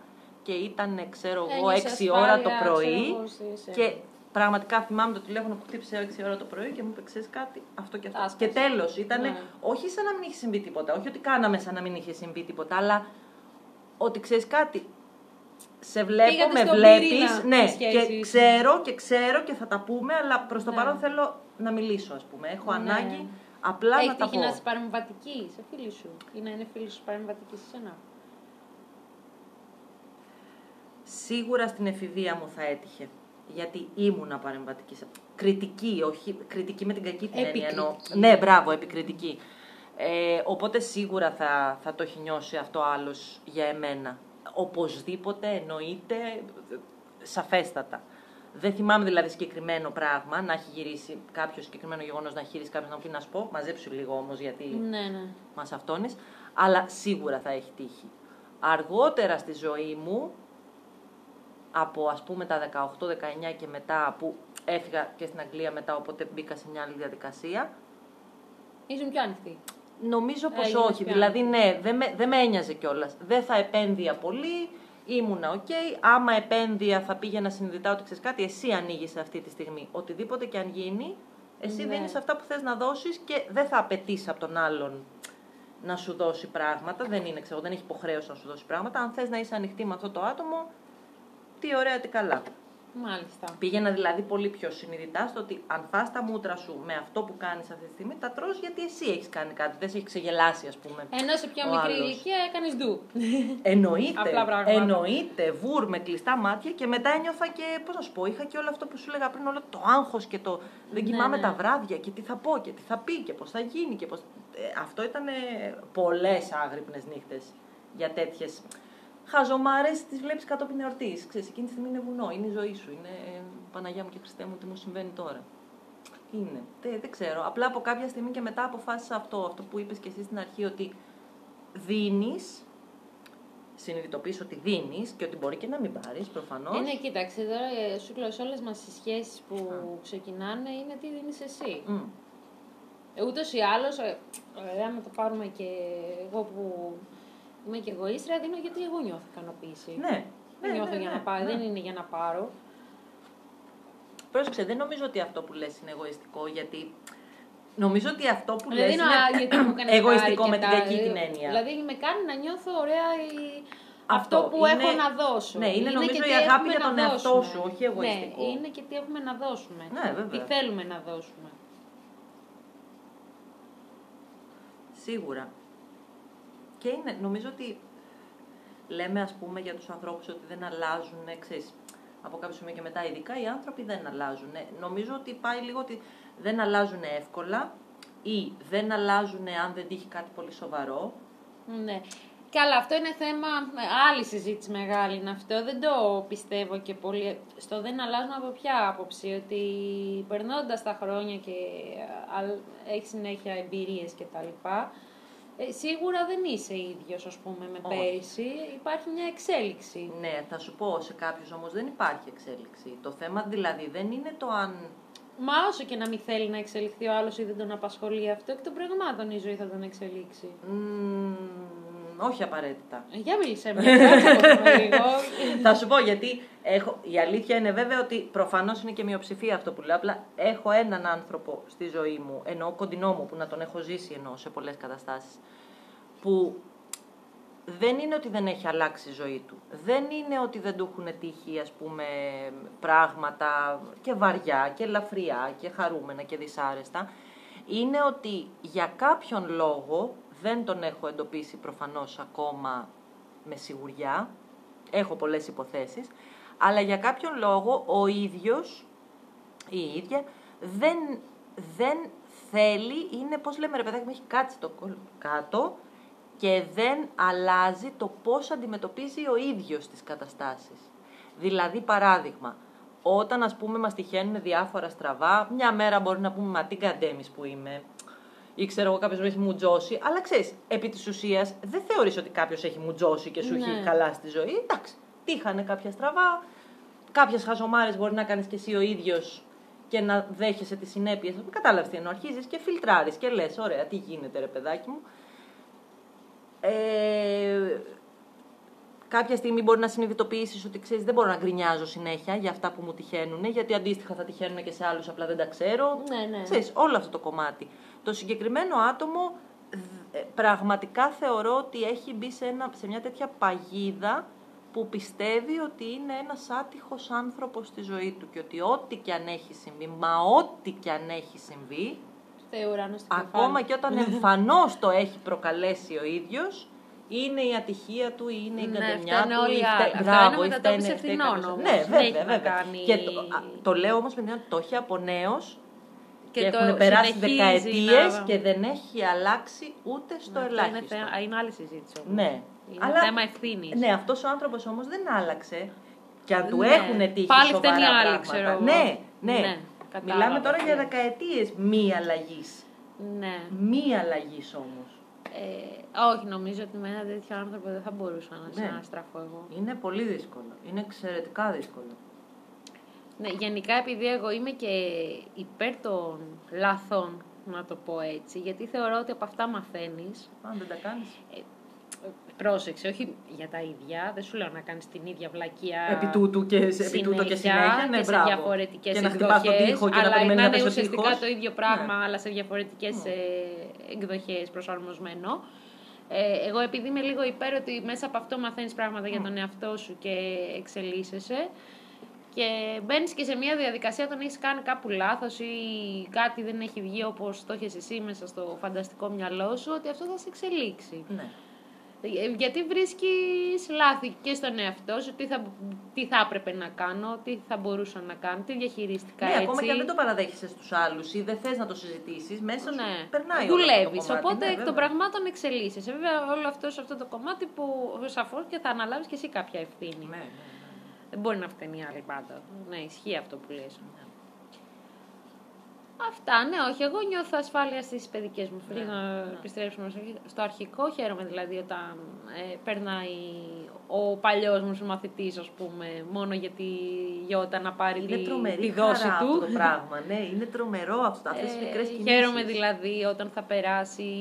και ήταν, ξέρω εγώ, Ένιωσε 6 ώρα το ασφάλεια, πρωί ξέρω εγώ, σε- σε- και πραγματικά θυμάμαι το τηλέφωνο που χτύπησε 6 ώρα το πρωί και μου είπε: Ξέρεις κάτι, αυτό και αυτό. Άσκασε. Και τέλος, ήταν Ναι. όχι σαν να μην είχε συμβεί τίποτα, όχι ότι κάναμε σαν να μην είχε συμβεί τίποτα, αλλά ότι ξέρεις κάτι. Σε βλέπω, Πήγατε με στον βλέπεις. πυρήνα Ναι, της σχέσης. και ξέρω και ξέρω και θα τα πούμε, αλλά προς το Ναι. παρόν θέλω να μιλήσω, ας πούμε. Έχω Ναι. ανάγκη απλά Έχει να τα τύχει πω. να είσαι παρεμβατική σε φίλης σου ή να είναι φίλη σου παρεμβατική σε σένα; Σίγουρα στην εφηβεία μου θα έτυχε. Γιατί ήμουνα παρεμβατική. σε- Κριτική, όχι κριτική με την κακή την έννοια. εννοώ. Επικριτική. Ναι, μπράβο, επικριτική. Ε, οπότε σίγουρα θα, θα το έχει νιώσει αυτό άλλος για εμένα. Οπωσδήποτε, εννοείται, σαφέστατα. Δεν θυμάμαι δηλαδή συγκεκριμένο πράγμα, να έχει γυρίσει κάποιο συγκεκριμένο γεγονός, να έχει γυρίσει κάποιος να μου πει να σου πω. Μαζέψου λίγο όμως, γιατί Ναι, ναι. μας αυτόνεις, αλλά σίγουρα θα έχει τύχει. Αργότερα στη ζωή μου, από ας πούμε τα 18-19 και μετά που έφυγα και στην Αγγλία μετά, οπότε μπήκα σε μια άλλη διαδικασία, Ήσουν πιο ανοιχτή. νομίζω πως Έγινες όχι. πιο Δηλαδή ναι, δεν με, δεν με ένοιαζε κιόλας. Δεν θα επένδυα πολύ, ήμουνα οκ. Άμα επένδυα θα πήγαινα συνειδητά ότι ξέρεις κάτι, εσύ ανοίγεις αυτή τη στιγμή. Οτιδήποτε και αν γίνει, εσύ Ναι. δίνεις αυτά που θες να δώσεις και δεν θα απαιτείς από τον άλλον να σου δώσει πράγματα. Δεν είναι, ξέρω, δεν έχει υποχρέωση να σου δώσει πράγματα. Αν θες να είσαι ανοιχτή με αυτό το άτομο, τι ωραία, τι καλά. Μάλιστα. Πήγαινα δηλαδή πολύ πιο συνειδητά στο ότι αν φας τα μούτρα σου με αυτό που κάνεις αυτή τη στιγμή, τα τρως γιατί εσύ έχεις κάνει κάτι, δεν σε έχει ξεγελάσει ας πούμε. Ενώ σε πιο ο μικρή άλλος. ηλικία έκανες ντου. Εννοείται, Απλά πράγματα. εννοείται, βουρ με κλειστά μάτια και μετά ένιωθα και, πώς να σου πω, είχα και όλο αυτό που σου έλεγα πριν, όλο το άγχος και το δεν Ναι, κοιμάμαι ναι. τα βράδια και τι θα πω και τι θα πει και πώς θα γίνει και πώς... Ε, αυτό ήταν πολλές άγρυπνες νύχτες για τέτοιες χαζομάρες τις βλέπεις κατόπιν εορτής. Ξέρεις, εκείνη τη στιγμή είναι βουνό, είναι η ζωή σου, είναι ε, Παναγιά μου και Χριστέ μου τι μου συμβαίνει τώρα. Είναι. Δεν, δεν ξέρω. Απλά από κάποια στιγμή και μετά αποφάσισα αυτό, αυτό που είπες και εσύ στην αρχή, ότι δίνεις, συνειδητοποιείς ότι δίνεις και ότι μπορεί και να μην πάρεις προφανώς. Ε, ναι, κοίταξε τώρα, ε, σου λέω, σε όλες μας τις σχέσεις που ξεκινάνε είναι τι δίνεις εσύ. Μμ. Ούτως ή άλλως, ε, άμα το πάρουμε και εγώ που είμαι και εγωίστρια, δίνω γιατί εγώ νιώθω ικανοποίηση. Ναι. Δεν ναι, νιώθω ναι, για ναι, να πάρω, ναι. δεν είναι για να πάρω. Πρόσεξε, δεν νομίζω ότι αυτό που λες είναι εγωιστικό, γιατί νομίζω ότι αυτό που Δηλαδή, λες να, είναι γιατί μου έκανε εγωιστικό χάρη με και την τα- κακή την έννοια. Δηλαδή με κάνει να νιώθω ωραία η... αυτό, Αυτό που είναι- έχω να δώσω. ναι, είναι νομίζω και η τι αγάπη έχουμε για να τον εαυτό δώσουμε. σου, όχι εγωιστικό. Ναι, είναι και τι έχουμε να δώσουμε. Ναι, βέβαια. Τι θέλουμε να δώσουμε. Σίγουρα. Και είναι, νομίζω ότι λέμε ας πούμε για τους ανθρώπους ότι δεν αλλάζουν, ξέρεις, από κάποιο σημείο και μετά ειδικά οι άνθρωποι δεν αλλάζουν. Νομίζω ότι πάει λίγο ότι δεν αλλάζουν εύκολα ή δεν αλλάζουν αν δεν τύχει κάτι πολύ σοβαρό. Ναι. Καλά, αυτό είναι θέμα άλλη συζήτηση μεγάλη είναι αυτό. Δεν το πιστεύω και πολύ. Στο δεν αλλάζουν από ποια άποψη. Ότι περνώντας τα χρόνια και έχεις συνέχεια εμπειρίες κτλ. Ε, σίγουρα δεν είσαι ίδιος, ας πούμε, με Όχι. πέρυσι. Υπάρχει μια εξέλιξη. Ναι, θα σου πω, σε κάποιους όμως δεν υπάρχει εξέλιξη. Το θέμα δηλαδή δεν είναι το αν... Μα όσο και να μην θέλει να εξελιχθεί ο άλλος ή δεν τον απασχολεί αυτό, εκ των πραγμάτων η ζωή θα τον εξελίξει. Μ, όχι απαραίτητα. Ε, Για μίλησέ με, κάτσε από το λίγο. θα σου πω γιατί έχω, η αλήθεια είναι βέβαια ότι προφανώς είναι και μειοψηφία αυτό που λέω. Απλά έχω έναν άνθρωπο στη ζωή μου, εννοώ κοντινό μου, που να τον έχω ζήσει εννοώ σε πολλές καταστάσεις, που δεν είναι ότι δεν έχει αλλάξει η ζωή του. Δεν είναι ότι δεν του έχουν τύχει, ας πούμε, πράγματα και βαριά και ελαφριά και χαρούμενα και δυσάρεστα. Είναι ότι για κάποιον λόγο, δεν τον έχω εντοπίσει προφανώς ακόμα με σιγουριά, έχω πολλές υποθέσεις, αλλά για κάποιον λόγο ο ίδιος ή η ίδια δεν, δεν θέλει, είναι πώς λέμε ρε παιδάκι μου, έχει κάτσει το κάτω και δεν αλλάζει το πώς αντιμετωπίζει ο ίδιος τις καταστάσεις. Δηλαδή, παράδειγμα, όταν ας πούμε μας τυχαίνουν διάφορα στραβά, μια μέρα μπορεί να πούμε «Μα τι καντέμις που είμαι», ή ξέρω εγώ κάποιος έχει μουτζώσει, αλλά ξέρεις, επί της ουσίας δεν θεωρείς ότι κάποιος έχει μουτζώσει και σου έχει Ναι. καλά στη ζωή. Εντάξει, τύχανε κάποια στραβά, κάποιες χαζομάρες μπορεί να κάνεις και εσύ ο ίδιος και να δέχεσαι τις συνέπειες. Κατάλαβες τι εννοώ, αρχίζεις και φιλτράρεις και λες, ωραία, τι γίνεται ρε παιδάκι μου. Ε, κάποια στιγμή μπορεί να συνειδητοποιήσεις ότι ξέρεις δεν μπορώ να γκρινιάζω συνέχεια για αυτά που μου τυχαίνουν, γιατί αντίστοιχα θα τυχαίνουν και σε άλλους, απλά δεν τα ξέρω. Ναι, ναι. Ξέρεις, όλο αυτό το κομμάτι. Το συγκεκριμένο άτομο ε, πραγματικά θεωρώ ότι έχει μπει σε, ένα, σε μια τέτοια παγίδα που πιστεύει ότι είναι ένας άτυχος άνθρωπος στη ζωή του και ότι ό,τι και αν έχει συμβεί, μα ό,τι και αν έχει συμβεί, Φταίει ο ουρανός στο ακόμα κεφάλι. και όταν εμφανώς το έχει προκαλέσει ο ίδιος, είναι η ατυχία του, ή είναι η Ναι, κατεμιά φταίνε του. όλοι ή οι φταί- άλλοι. Αυτό Μπράβο, είναι ή μετατόπιση φταίνε- φταίει ευθυνών κάποιος- όμως. Ναι, Δεν βέβαια, έχει να βέβαια. κάνει- Και το, α, το λέω όμως με την έννοια ότι το έχει από νέος και, Και το έχουν περάσει συνεχίζει δεκαετίες να- και δεν έχει αλλάξει ούτε στο Αυτό ελάχιστο. Είναι, θε- είναι άλλη συζήτηση όμως. Ναι. Είναι θέμα ευθύνης. Ναι, αυτός ο άνθρωπος όμως δεν άλλαξε. Και αν του Ναι. έχουν τύχει Πάλι σοβαρά φταίνει άλλοι, πράγματα. ξέρω εγώ. Ναι, ναι. Ναι, κατάλαβα Μιλάμε τώρα για αυτό. δεκαετίες μη αλλαγής. Ναι. Μη αλλαγής όμως. Ε, όχι, νομίζω ότι με ένα τέτοιο άνθρωπο δεν θα μπορούσα να Ναι. συναστραφώ εγώ. Είναι πολύ δύσκολο. Είναι εξαιρετικά δύσκολο. Ναι, γενικά επειδή εγώ είμαι και υπέρ των λαθών, να το πω έτσι, γιατί θεωρώ ότι από αυτά μαθαίνεις. Αν δεν τα κάνεις. Πρόσεξε, όχι για τα ίδια, δεν σου λέω να κάνεις την ίδια βλακεία Επί τούτου και, σε- επί τούτο και συνέχεια. Ναι, και σε μπράβο. διαφορετικές Και να χτυπάς τον εκδοχές, τοίχο και να αλλά περιμένεις να να είναι πέσει ο ουσιαστικά τοίχος. το ίδιο πράγμα, Ναι. αλλά σε διαφορετικές ε, εκδοχές προσαρμοσμένο. Ε, εγώ επειδή είμαι λίγο υπέρ ότι μέσα από αυτό μαθαίνεις πράγματα για τον εαυτό σου και εξελίσσεσαι και μπαίνεις και σε μια διαδικασία όταν έχεις κάνει κάπου λάθος ή κάτι δεν έχει βγει όπως το έχεις εσύ μέσα στο φανταστικό μυαλό σου, ότι αυτό θα σε εξελίξει. Ναι. Ε, Γιατί βρίσκεις λάθη και στον εαυτό σου, τι θα, τι θα έπρεπε να κάνω, τι θα μπορούσα να κάνω, τι διαχειριστικά Ναι, έτσι. ακόμα και αν δεν το παραδέχεσαι στους άλλους ή δεν θες να το συζητήσεις, μέσα σου Ναι. περνάει όλο αυτό το Δουλεύεις. κομμάτι. Οπότε Ναι, εκ των βέβαια. πραγμάτων εξελίσσεσαι. Βέβαια, όλο αυτό σε αυτό το κομμάτι που σαφώς και θα αναλάβεις και εσύ κάποια ευθύνη. Ναι, ναι, ναι. Δεν μπορεί να φταίνει άλλη πάντα. Ναι, ισχύει αυτό που λες. Αυτά, ναι, όχι. Εγώ νιώθω ασφάλεια στις παιδικές μου φίλε. Ναι, να ναι. επιστρέψουμε στο αρχι- στο αρχικό. Χαίρομαι δηλαδή όταν ε, περνάει ο παλιός μου μαθητή, ας πούμε, μόνο γιατί γιώτα να πάρει Είναι τη, τρομερή τη δόση χαρά του. αυτό το πράγμα. Ναι, είναι τρομερό αυτό, αυτές οι Ε, μικρές κινήσεις. Χαίρομαι δηλαδή όταν θα περάσει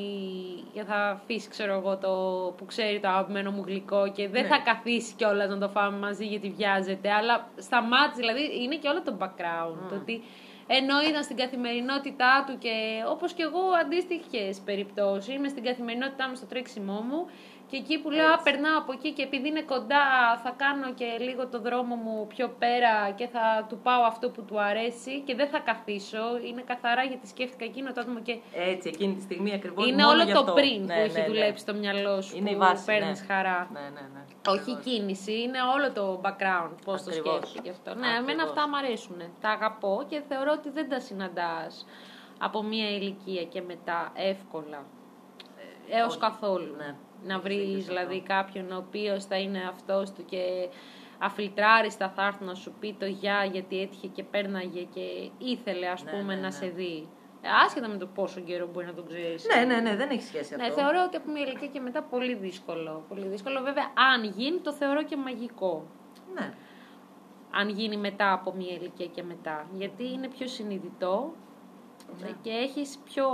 και θα αφήσει, ξέρω εγώ, το που ξέρει το αγαπημένο μου γλυκό και δεν Ναι. θα καθίσει κιόλας να το φάμε μαζί γιατί βιάζεται. Αλλά σταμάτησε, δηλαδή είναι και όλο το background. Το ότι ενώ ήταν στην καθημερινότητά του και όπως και εγώ αντίστοιχες περιπτώσεις, είμαι στην καθημερινότητά μου στο τρέξιμό μου και εκεί που λέω, α, περνάω από εκεί και επειδή είναι κοντά θα κάνω και λίγο το δρόμο μου πιο πέρα και θα του πάω αυτό που του αρέσει και δεν θα καθίσω. Είναι καθαρά γιατί σκέφτηκα εκείνο το άτομο και Έτσι, εκείνη τη στιγμή ακριβώς είναι μόνο όλο γι' το αυτό. πριν Ναι, που έχει ναι, ναι. δουλέψει το μυαλό σου Είναι η που βάση, παίρνεις ναι. χαρά. Ναι, ναι, ναι. Όχι η Ακριβώς. κίνηση, είναι όλο το background, πώς το Ακριβώς. σκέφτηκε αυτό. Ναι, Ακριβώς. εμένα αυτά μου αρέσουν. Τα αγαπώ και θεωρώ ότι δεν τα συναντάς από μία ηλικία και μετά εύκολα. Ε, Έως Όχι. καθόλου. Ναι. Να Έχεις βρεις δίκιο σε δηλαδή αυτό. κάποιον ο οποίος θα είναι αυτός του και αφιλτράριστα θα έρθει να σου πει το γεια γιατί έτυχε και πέρναγε και ήθελε ας Ναι, πούμε ναι, να ναι. σε δει. Ε, Άσχετα με το πόσο καιρό μπορεί να τον ξέρεις. Ναι, ναι, ναι, δεν έχει σχέση Ναι, αυτό. θεωρώ ότι από μια ηλικία και μετά πολύ δύσκολο. Πολύ δύσκολο. Βέβαια, αν γίνει, το θεωρώ και μαγικό. Ναι. Αν γίνει μετά από μια ηλικία και μετά. Γιατί είναι πιο συνειδητό Ναι. και έχεις πιο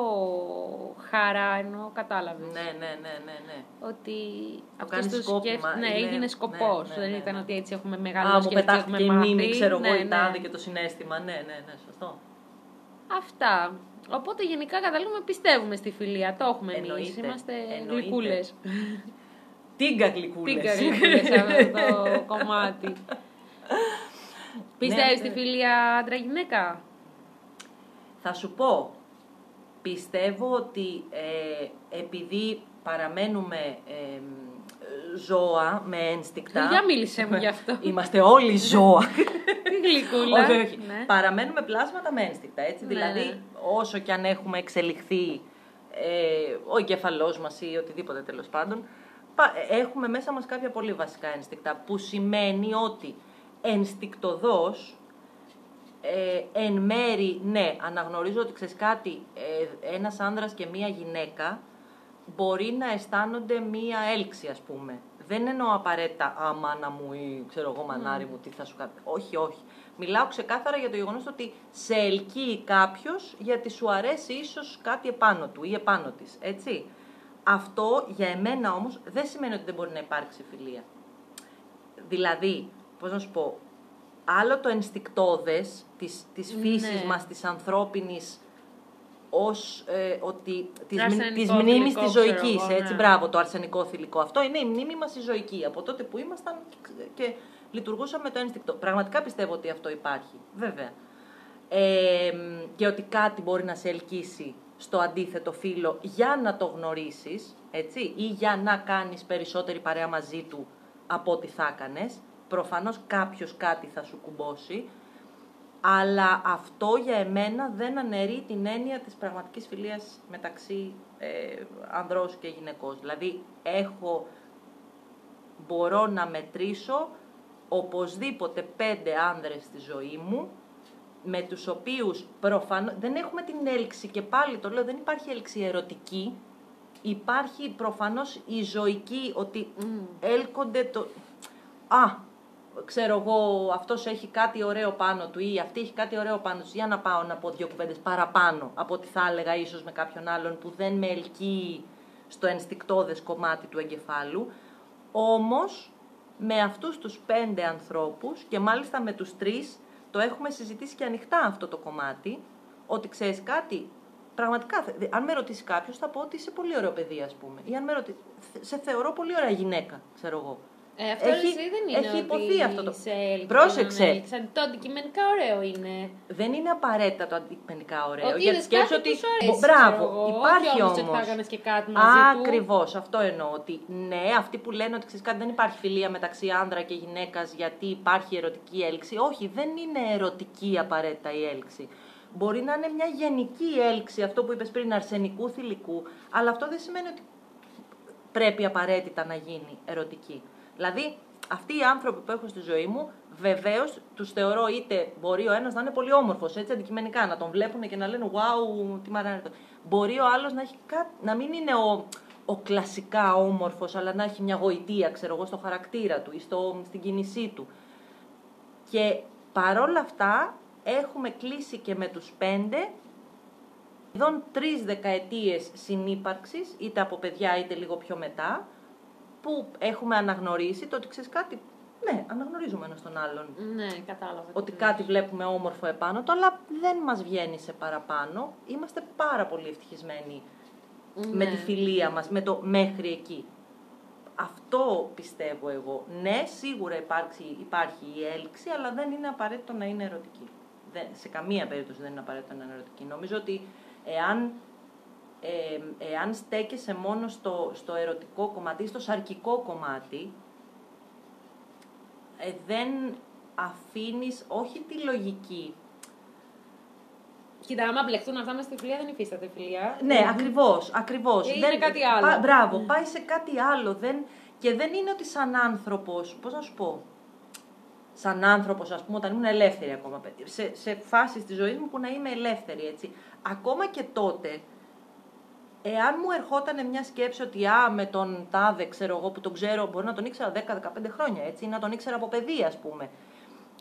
χαρά, ενώ κατάλαβες. Ναι, ναι, ναι, ναι, ναι. Ότι Το αυτός κάνεις το σκόπιμα, σκέφ- Ναι, είναι- έγινε σκοπός. ναι, ναι, Δεν ναι, ήταν ναι. ότι έτσι έχουμε Α, μεγαλώσει μου και έτσι πετάχτηκε έχουμε η μνήμη, μάθει. ξέρω εγώ, Ναι, η ναι. τάδε και το συνέστημα. Ναι, ναι, ναι, σωστό. Αυτά. Οπότε γενικά καταλήγουμε πιστεύουμε στη φιλία. Το έχουμε εμείς. Εννοείται, Είμαστε εννοείται. γλυκούλες. Τίγκα γλυκούλες. Τίγκα γλυκούλες αυτό το κομμάτι. Πιστεύεις ναι. στη φιλία άντρα-γυναίκα; Θα σου πω, πιστεύω ότι ε, επειδή παραμένουμε ε, ζώα με ένστικτα... Για μίλησέ μου γι' αυτό. Είμαστε όλοι ζώα. Τι γλυκούλα. όχι, όχι. Ναι. Παραμένουμε πλάσματα με ένστικτα, έτσι. Ναι, δηλαδή, ναι. όσο κι αν έχουμε εξελιχθεί ε, ο εγκέφαλός μας ή οτιδήποτε τέλος πάντων, πα- έχουμε μέσα μας κάποια πολύ βασικά ένστικτα, που σημαίνει ότι ενστικτοδός ε, εν μέρη, ναι, αναγνωρίζω ότι ξέρεις κάτι, ε, ένας άνδρας και μία γυναίκα μπορεί να αισθάνονται μία έλξη, ας πούμε. Δεν εννοώ απαραίτητα «Α, μάνα μου» ή «ξέρω εγώ, μανάρι μου, τι θα σου κάνει». Όχι, όχι. Μιλάω ξεκάθαρα για το γεγονός ότι σε ελκύει κάποιος γιατί σου αρέσει ίσως κάτι επάνω του ή επάνω της, έτσι. Αυτό για εμένα όμως δεν σημαίνει ότι δεν μπορεί να υπάρξει φιλία. Δηλαδή, πώς να σου πω, άλλο το ενστικτόδες της, της φύσης Ναι. μας, της ανθρώπινης, ως ε, ότι, της, μνη- Αρσενικό της μνήμης θηλυκό, της ξέρω ζωικής, εγώ, έτσι, ναι. μπράβο, το αρσενικό θηλυκό. Αυτό είναι η μνήμη μας η ζωική, από τότε που ήμασταν και λειτουργούσαμε το ένστικτο. Πραγματικά πιστεύω ότι αυτό υπάρχει, βέβαια. Ε, και ότι κάτι μπορεί να σε ελκύσει στο αντίθετο φύλλο για να το γνωρίσεις, έτσι, ή για να κάνεις περισσότερη παρέα μαζί του από ό,τι θα έκανες. Προφανώς κάποιος κάτι θα σου κουμπώσει, αλλά αυτό για εμένα δεν αναιρεί την έννοια της πραγματικής φιλίας μεταξύ ε, ανδρός και γυναικός. Δηλαδή, έχω, μπορώ να μετρήσω οπωσδήποτε πέντε άνδρες στη ζωή μου, με τους οποίους προφανώς δεν έχουμε την έλξη και πάλι το λέω, δεν υπάρχει έλξη ερωτική, υπάρχει προφανώς η ζωική, ότι Μμμ. έλκονται το... Α, ξέρω εγώ, αυτός έχει κάτι ωραίο πάνω του ή αυτή έχει κάτι ωραίο πάνω του. Για να πάω να πω δύο κουβέντες παραπάνω από ό,τι θα έλεγα ίσως με κάποιον άλλον που δεν με ελκύει στο ενστικτόδες κομμάτι του εγκεφάλου. Όμως, με αυτούς τους πέντε ανθρώπους και μάλιστα με τους τρεις το έχουμε συζητήσει και ανοιχτά αυτό το κομμάτι, ότι ξέρεις κάτι, πραγματικά, θε- αν με ρωτήσει κάποιος θα πω ότι είσαι πολύ ωραίο παιδί ας πούμε. Ή αν με ρωτήσει, σε θεωρώ πολύ ωραία γυναίκα, ξέρω εγώ. Ε, αυτό Έχει- εσύ δεν είναι έχει ότι υποθεί αυτό το- σε έλκυε, Πρόσεξε. δεν έλκυξαν. Το αντικειμενικά ωραίο είναι. Δεν είναι απαραίτητα το αντικειμενικά ωραίο. Ότι γιατί είδες σκέψου κάτι ότι. που σου αρέσει, Μπο- Μπράβο, ξέρω εγώ, υπάρχει όχι όμως όμως. ότι θα έκανες και κάτι μαζί του. Ακριβώς, αυτό εννοώ. Ότι ναι, αυτοί που λένε ότι ξέρεις κάτι, δεν υπάρχει φιλία μεταξύ άνδρα και γυναίκας γιατί υπάρχει ερωτική έλξη. Όχι, δεν είναι ερωτική απαραίτητα η έλξη. Μπορεί να είναι μια γενική έλξη, αυτό που είπες πριν, αρσενικού θηλυκού, αλλά αυτό δεν σημαίνει ότι πρέπει απαραίτητα να γίνει ερωτική. Δηλαδή, αυτοί οι άνθρωποι που έχω στη ζωή μου, βεβαίως τους θεωρώ είτε μπορεί ο ένας να είναι πολύ όμορφος, έτσι αντικειμενικά, να τον βλέπουν και να λένε Wow, τι μαράνε αυτό. Μπορεί ο άλλος να, έχει κά... να μην είναι ο, ο κλασικά όμορφος, αλλά να έχει μια γοητεία, ξέρω εγώ, στο χαρακτήρα του ή στο, στην κίνησή του. Και παρόλα αυτά, έχουμε κλείσει και με τους πέντε σχεδόν τρεις δεκαετίες συνύπαρξης, είτε από παιδιά είτε λίγο πιο μετά, που έχουμε αναγνωρίσει το ότι ξέρεις κάτι. Ναι, αναγνωρίζουμε ένα τον άλλον. Ναι, κατάλαβα. τι Ότι λες. κάτι βλέπουμε όμορφο επάνω του, αλλά δεν μας βγαίνει σε παραπάνω. Είμαστε πάρα πολύ ευτυχισμένοι με Ναι. τη φιλία μας, με το μέχρι εκεί. Αυτό πιστεύω εγώ. Ναι, σίγουρα υπάρξει, υπάρχει η έλξη, αλλά δεν είναι απαραίτητο να είναι ερωτική. Δεν, σε καμία περίπτωση δεν είναι απαραίτητο να είναι ερωτική. Νομίζω ότι εάν, ε, εάν στέκεσαι μόνο στο, στο ερωτικό κομμάτι, στο σαρκικό κομμάτι, ε, δεν αφήνεις όχι τη λογική, Κοίτα, άμα μπλεχτούν αυτά μες στη φιλία, δεν υφίσταται φιλία. Ναι, ακριβώς, ακριβώς. Ε, είναι κάτι άλλο. Πα- μπράβο, Ναι. πάει σε κάτι άλλο. Δεν, και δεν είναι ότι σαν άνθρωπος, πώς να σου πω, σαν άνθρωπος, ας πούμε, όταν ήμουν ελεύθερη ακόμα, παιδί, σε, σε φάσεις της ζωής μου που να είμαι ελεύθερη, έτσι. Ακόμα και τότε, εάν μου ερχόταν μια σκέψη ότι α, με τον τάδε, ξέρω εγώ, που τον ξέρω, μπορεί να τον ήξερα 10-15 χρόνια, έτσι, ή να τον ήξερα από παιδί, ας πούμε.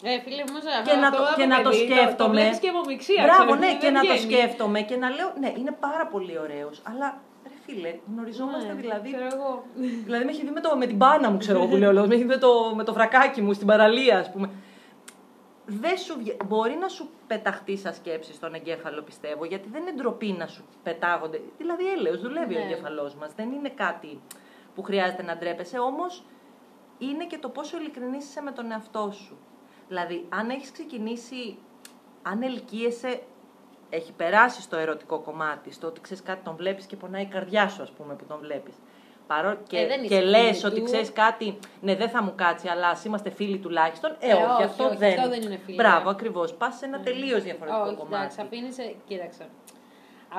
Ε, φίλε μου, σε Και να αυτό το, από και να το παιδί, Το, σκέφτομαι. βλέπεις και από μιξία. Μπράβο, ξέρω, ναι, δεν και να το βγαίνει. σκέφτομαι και να λέω, ναι, είναι πάρα πολύ ωραίος, αλλά ρε φίλε, γνωριζόμαστε Ναι, δηλαδή. Ξέρω εγώ. Δηλαδή με έχει δει με, το, με την μπάνα μου, ξέρω εγώ που λέω, ο λόγος, με έχει δει με το, με το βρακάκι μου στην παραλία, ας πούμε. Δεν σου, βγε- μπορεί να σου πεταχτεί σαν σκέψη στον εγκέφαλο, πιστεύω, γιατί δεν είναι ντροπή να σου πετάγονται. Δηλαδή, έλεος, δουλεύει ο Ναι. εγκέφαλός μας. Δεν είναι κάτι που χρειάζεται να ντρέπεσαι, όμως είναι και το πόσο ειλικρινής είσαι με τον εαυτό σου. Δηλαδή, αν έχεις ξεκινήσει, αν ελκύεσαι, έχει περάσει στο ερωτικό κομμάτι, στο ότι ξέρεις κάτι τον βλέπεις και πονάει η καρδιά σου, ας πούμε, που τον βλέπεις. Παρό... Και, Ε, δεν είσαι και λες φίλη ότι του. ξέρεις κάτι, ναι δεν θα μου κάτσει, αλλά ας είμαστε φίλοι τουλάχιστον. Ε, Ε, όχι, όχι, αυτό, όχι, δεν... αυτό δεν είναι φιλία. Μπράβο, ακριβώς. Πας σε ένα τελείως διαφορετικό Όχι, κομμάτι. εντάξει, αφήνεις, κοίταξε.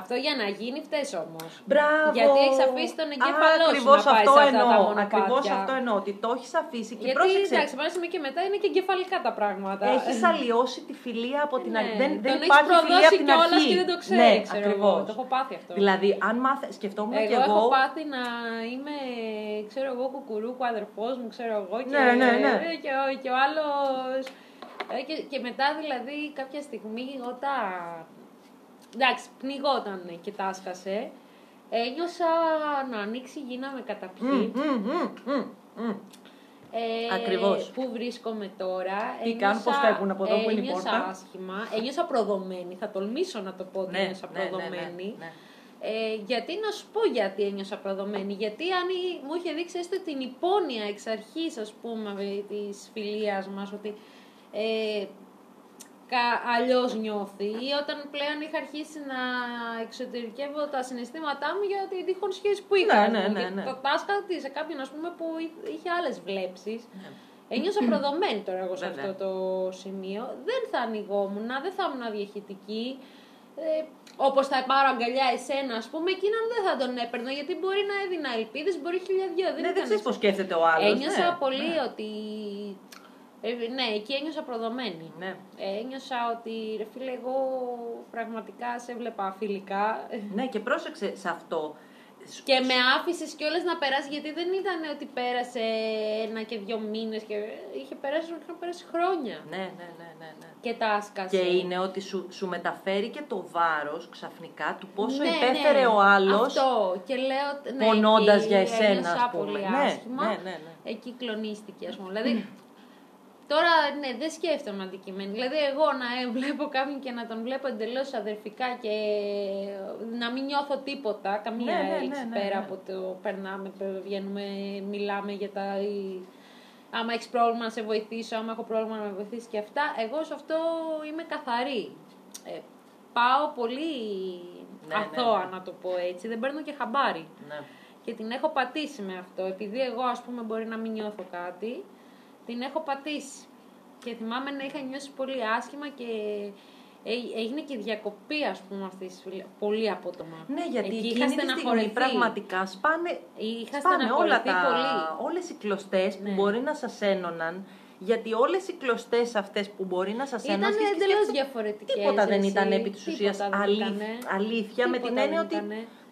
Αυτό για να γίνει φταίς όμως. Μπράβο. Γιατί έχεις αφήσει τον εγκέφαλό σου Ακριβώς να πάει αυτό σε αυτά τα εννοώ. μονοπάτια. Ακριβώς αυτό εννοώ. Ότι το έχεις αφήσει και Γιατί πρόσεξε. εντάξει, πάνω σημείο και μετά είναι και εγκεφαλικά τα πράγματα. Έχεις αλλοιώσει τη φιλία από την Ναι, αρχή. Δεν, δεν τον έχεις υπάρχει φιλία προδώσει από την κιόλας αρχή. και δεν το ξέρει, ναι, ξέρω ακριβώς. εγώ. Το έχω πάθει αυτό. Δηλαδή, αν μάθε, σκεφτόμουν εγώ και εγώ. έχω πάθει να είμαι, ξέρω εγώ, κουκουρούκου αδερφός μου, ξέρω εγώ. Και, Ναι, ναι, ναι. Και, ο, και ο άλλος. Και, και μετά δηλαδή κάποια στιγμή όταν. Εντάξει, πνιγόταν και τάσκασε. Ένιωσα να ανοίξει η γύνα με καταπιεί. Μμ, μμ, μμ, μμ, μμ. Ε, Ακριβώς. Πού βρίσκομαι τώρα. Τι κάνουν, πώς φεύγουν από εδώ που είναι η ένιωσα πόρτα; άσχημα. Ένιωσα προδομένη. Θα τολμήσω να το πω ότι Ναι, ένιωσα ναι, ναι, ναι, προδομένη. ναι. Ε, γιατί να σου πω γιατί ένιωσα προδομένη. Γιατί αν η- μου είχε δείξει έστω την υπόνοια εξ αρχής, ας πούμε, της φιλίας μας, ότι ε, κα, αλλιώς νιώθει ή όταν πλέον είχα αρχίσει να εξωτερικεύω τα συναισθήματά μου για την τυχόν σχέση που είχα. Ναι, ας ναι, πούμε, ναι, και ναι. Το τάσκα της σε κάποιον ας πούμε, που εί- είχε άλλες βλέψεις. Ναι. Ένιωσα προδομένη τώρα εγώ σε Βέβαια. αυτό το σημείο. Δεν θα ανοιγόμουν, δεν θα ήμουν διαχειτική. Ε, Όπως θα πάρω αγκαλιά εσένα, ας πούμε, εκείνον δεν θα τον έπαιρνα γιατί μπορεί να έδινα ελπίδες, μπορεί χιλιαδιό. Ναι, δεν ήταν ξέρεις έτσι. πώς σκέφτεται ο άλλος. Ένιωσα πολύ ότι. Ε, ναι, εκεί ένιωσα προδομένη. Ναι. Ε, ένιωσα ότι ρε φίλε, εγώ πραγματικά σε έβλεπα φιλικά. ναι, και πρόσεξε σε αυτό. Και με άφησες κιόλας να περάσεις, γιατί δεν ήταν ότι πέρασε ένα και δύο μήνες. Και... Είχε περάσει, είχαν περάσει χρόνια. Ναι, ναι, ναι, ναι. ναι. Και τα άσκασε. Και είναι ότι σου, σου μεταφέρει και το βάρος ξαφνικά του πόσο Ναι, υπέφερε ναι. ο άλλος Αυτό. Και λέω. Ναι, πονώντας εκεί για εσένα, ένιωσα ας πούμε. πολύ Ναι, άσχημα. ναι, ναι, ναι. Εκεί κλονίστηκε, ας πούμε. Δηλαδή, Τώρα, ναι, δεν σκέφτομαι αντικείμενο. Δηλαδή, εγώ να ε, βλέπω κάποιον και να τον βλέπω εντελώς αδερφικά και να μην νιώθω τίποτα, καμία Ναι, ναι, έλξη ναι, ναι, πέρα ναι. από το περνάμε, βγαίνουμε, μιλάμε για τα. ή- Άμα έχεις πρόβλημα να σε βοηθήσω, άμα έχω πρόβλημα να με βοηθήσεις και αυτά. Εγώ σε αυτό είμαι καθαρή. Ε, πάω πολύ Ναι, ναι, αθώα, ναι. να το πω έτσι. Δεν παίρνω και χαμπάρι. ναι. Και την έχω πατήσει με αυτό. Επειδή εγώ, ας πούμε, μπορεί να μην νιώθω κάτι, την έχω πατήσει. Και θυμάμαι να είχα νιώσει πολύ άσχημα και έ- έγινε και διακοπή, ας πούμε, αυτής τη φιλία. Πολύ απότομα. Ναι, γιατί Εκεί εκείνη είχα τη στιγμή στεναχωρηθεί. πραγματικά σπάνε, Είχα σπάνε όλα στεναχωρηθεί τα, πολύ. όλες οι κλωστές που Ναι. μπορεί να σας ένωναν, γιατί όλες οι κλωστές αυτές που μπορεί να σας Ήταν ένωναν... και εντελώς σκέφτεσαι, διαφορετικές. Τίποτα δεν ήταν επί της ουσίας αλήθεια, με την έννοια ότι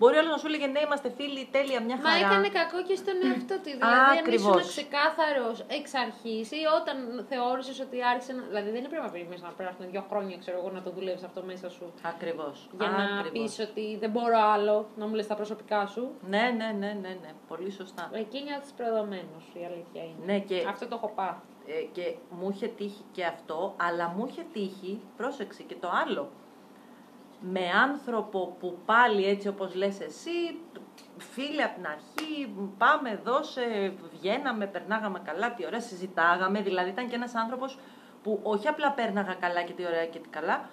μπορεί όλος να σου έλεγε ναι είμαστε φίλοι, τέλεια, μια Μα χαρά. έκανε κακό και στον εαυτό του. Δηλαδή, αν Ακριβώς. ήσουν ξεκάθαρος εξ αρχής ή όταν θεώρησες ότι άρχισε να. Δηλαδή, δεν έπρεπε να περιμένει να περάσουν δύο χρόνια, ξέρω εγώ, να το δουλεύεις αυτό μέσα σου. Ακριβώς. Για να Ακριβώς. πεις ότι δεν μπορώ άλλο να μου λες τα προσωπικά σου. Ναι, ναι, ναι, ναι, ναι, πολύ σωστά. Εκεί νιώθεις προδομένος, η αλήθεια είναι. Ναι, και Αυτό το έχω πάθει. Ε, και μου είχε τύχει και αυτό, αλλά μου είχε τύχει, πρόσεξε και το άλλο, με άνθρωπο που πάλι έτσι όπως λες εσύ, φίλοι από την αρχή, πάμε, δώσε, βγαίναμε, περνάγαμε καλά, τι ωραία, συζητάγαμε, δηλαδή ήταν και ένας άνθρωπος που όχι απλά πέρναγα καλά και τι ωραία και τι καλά,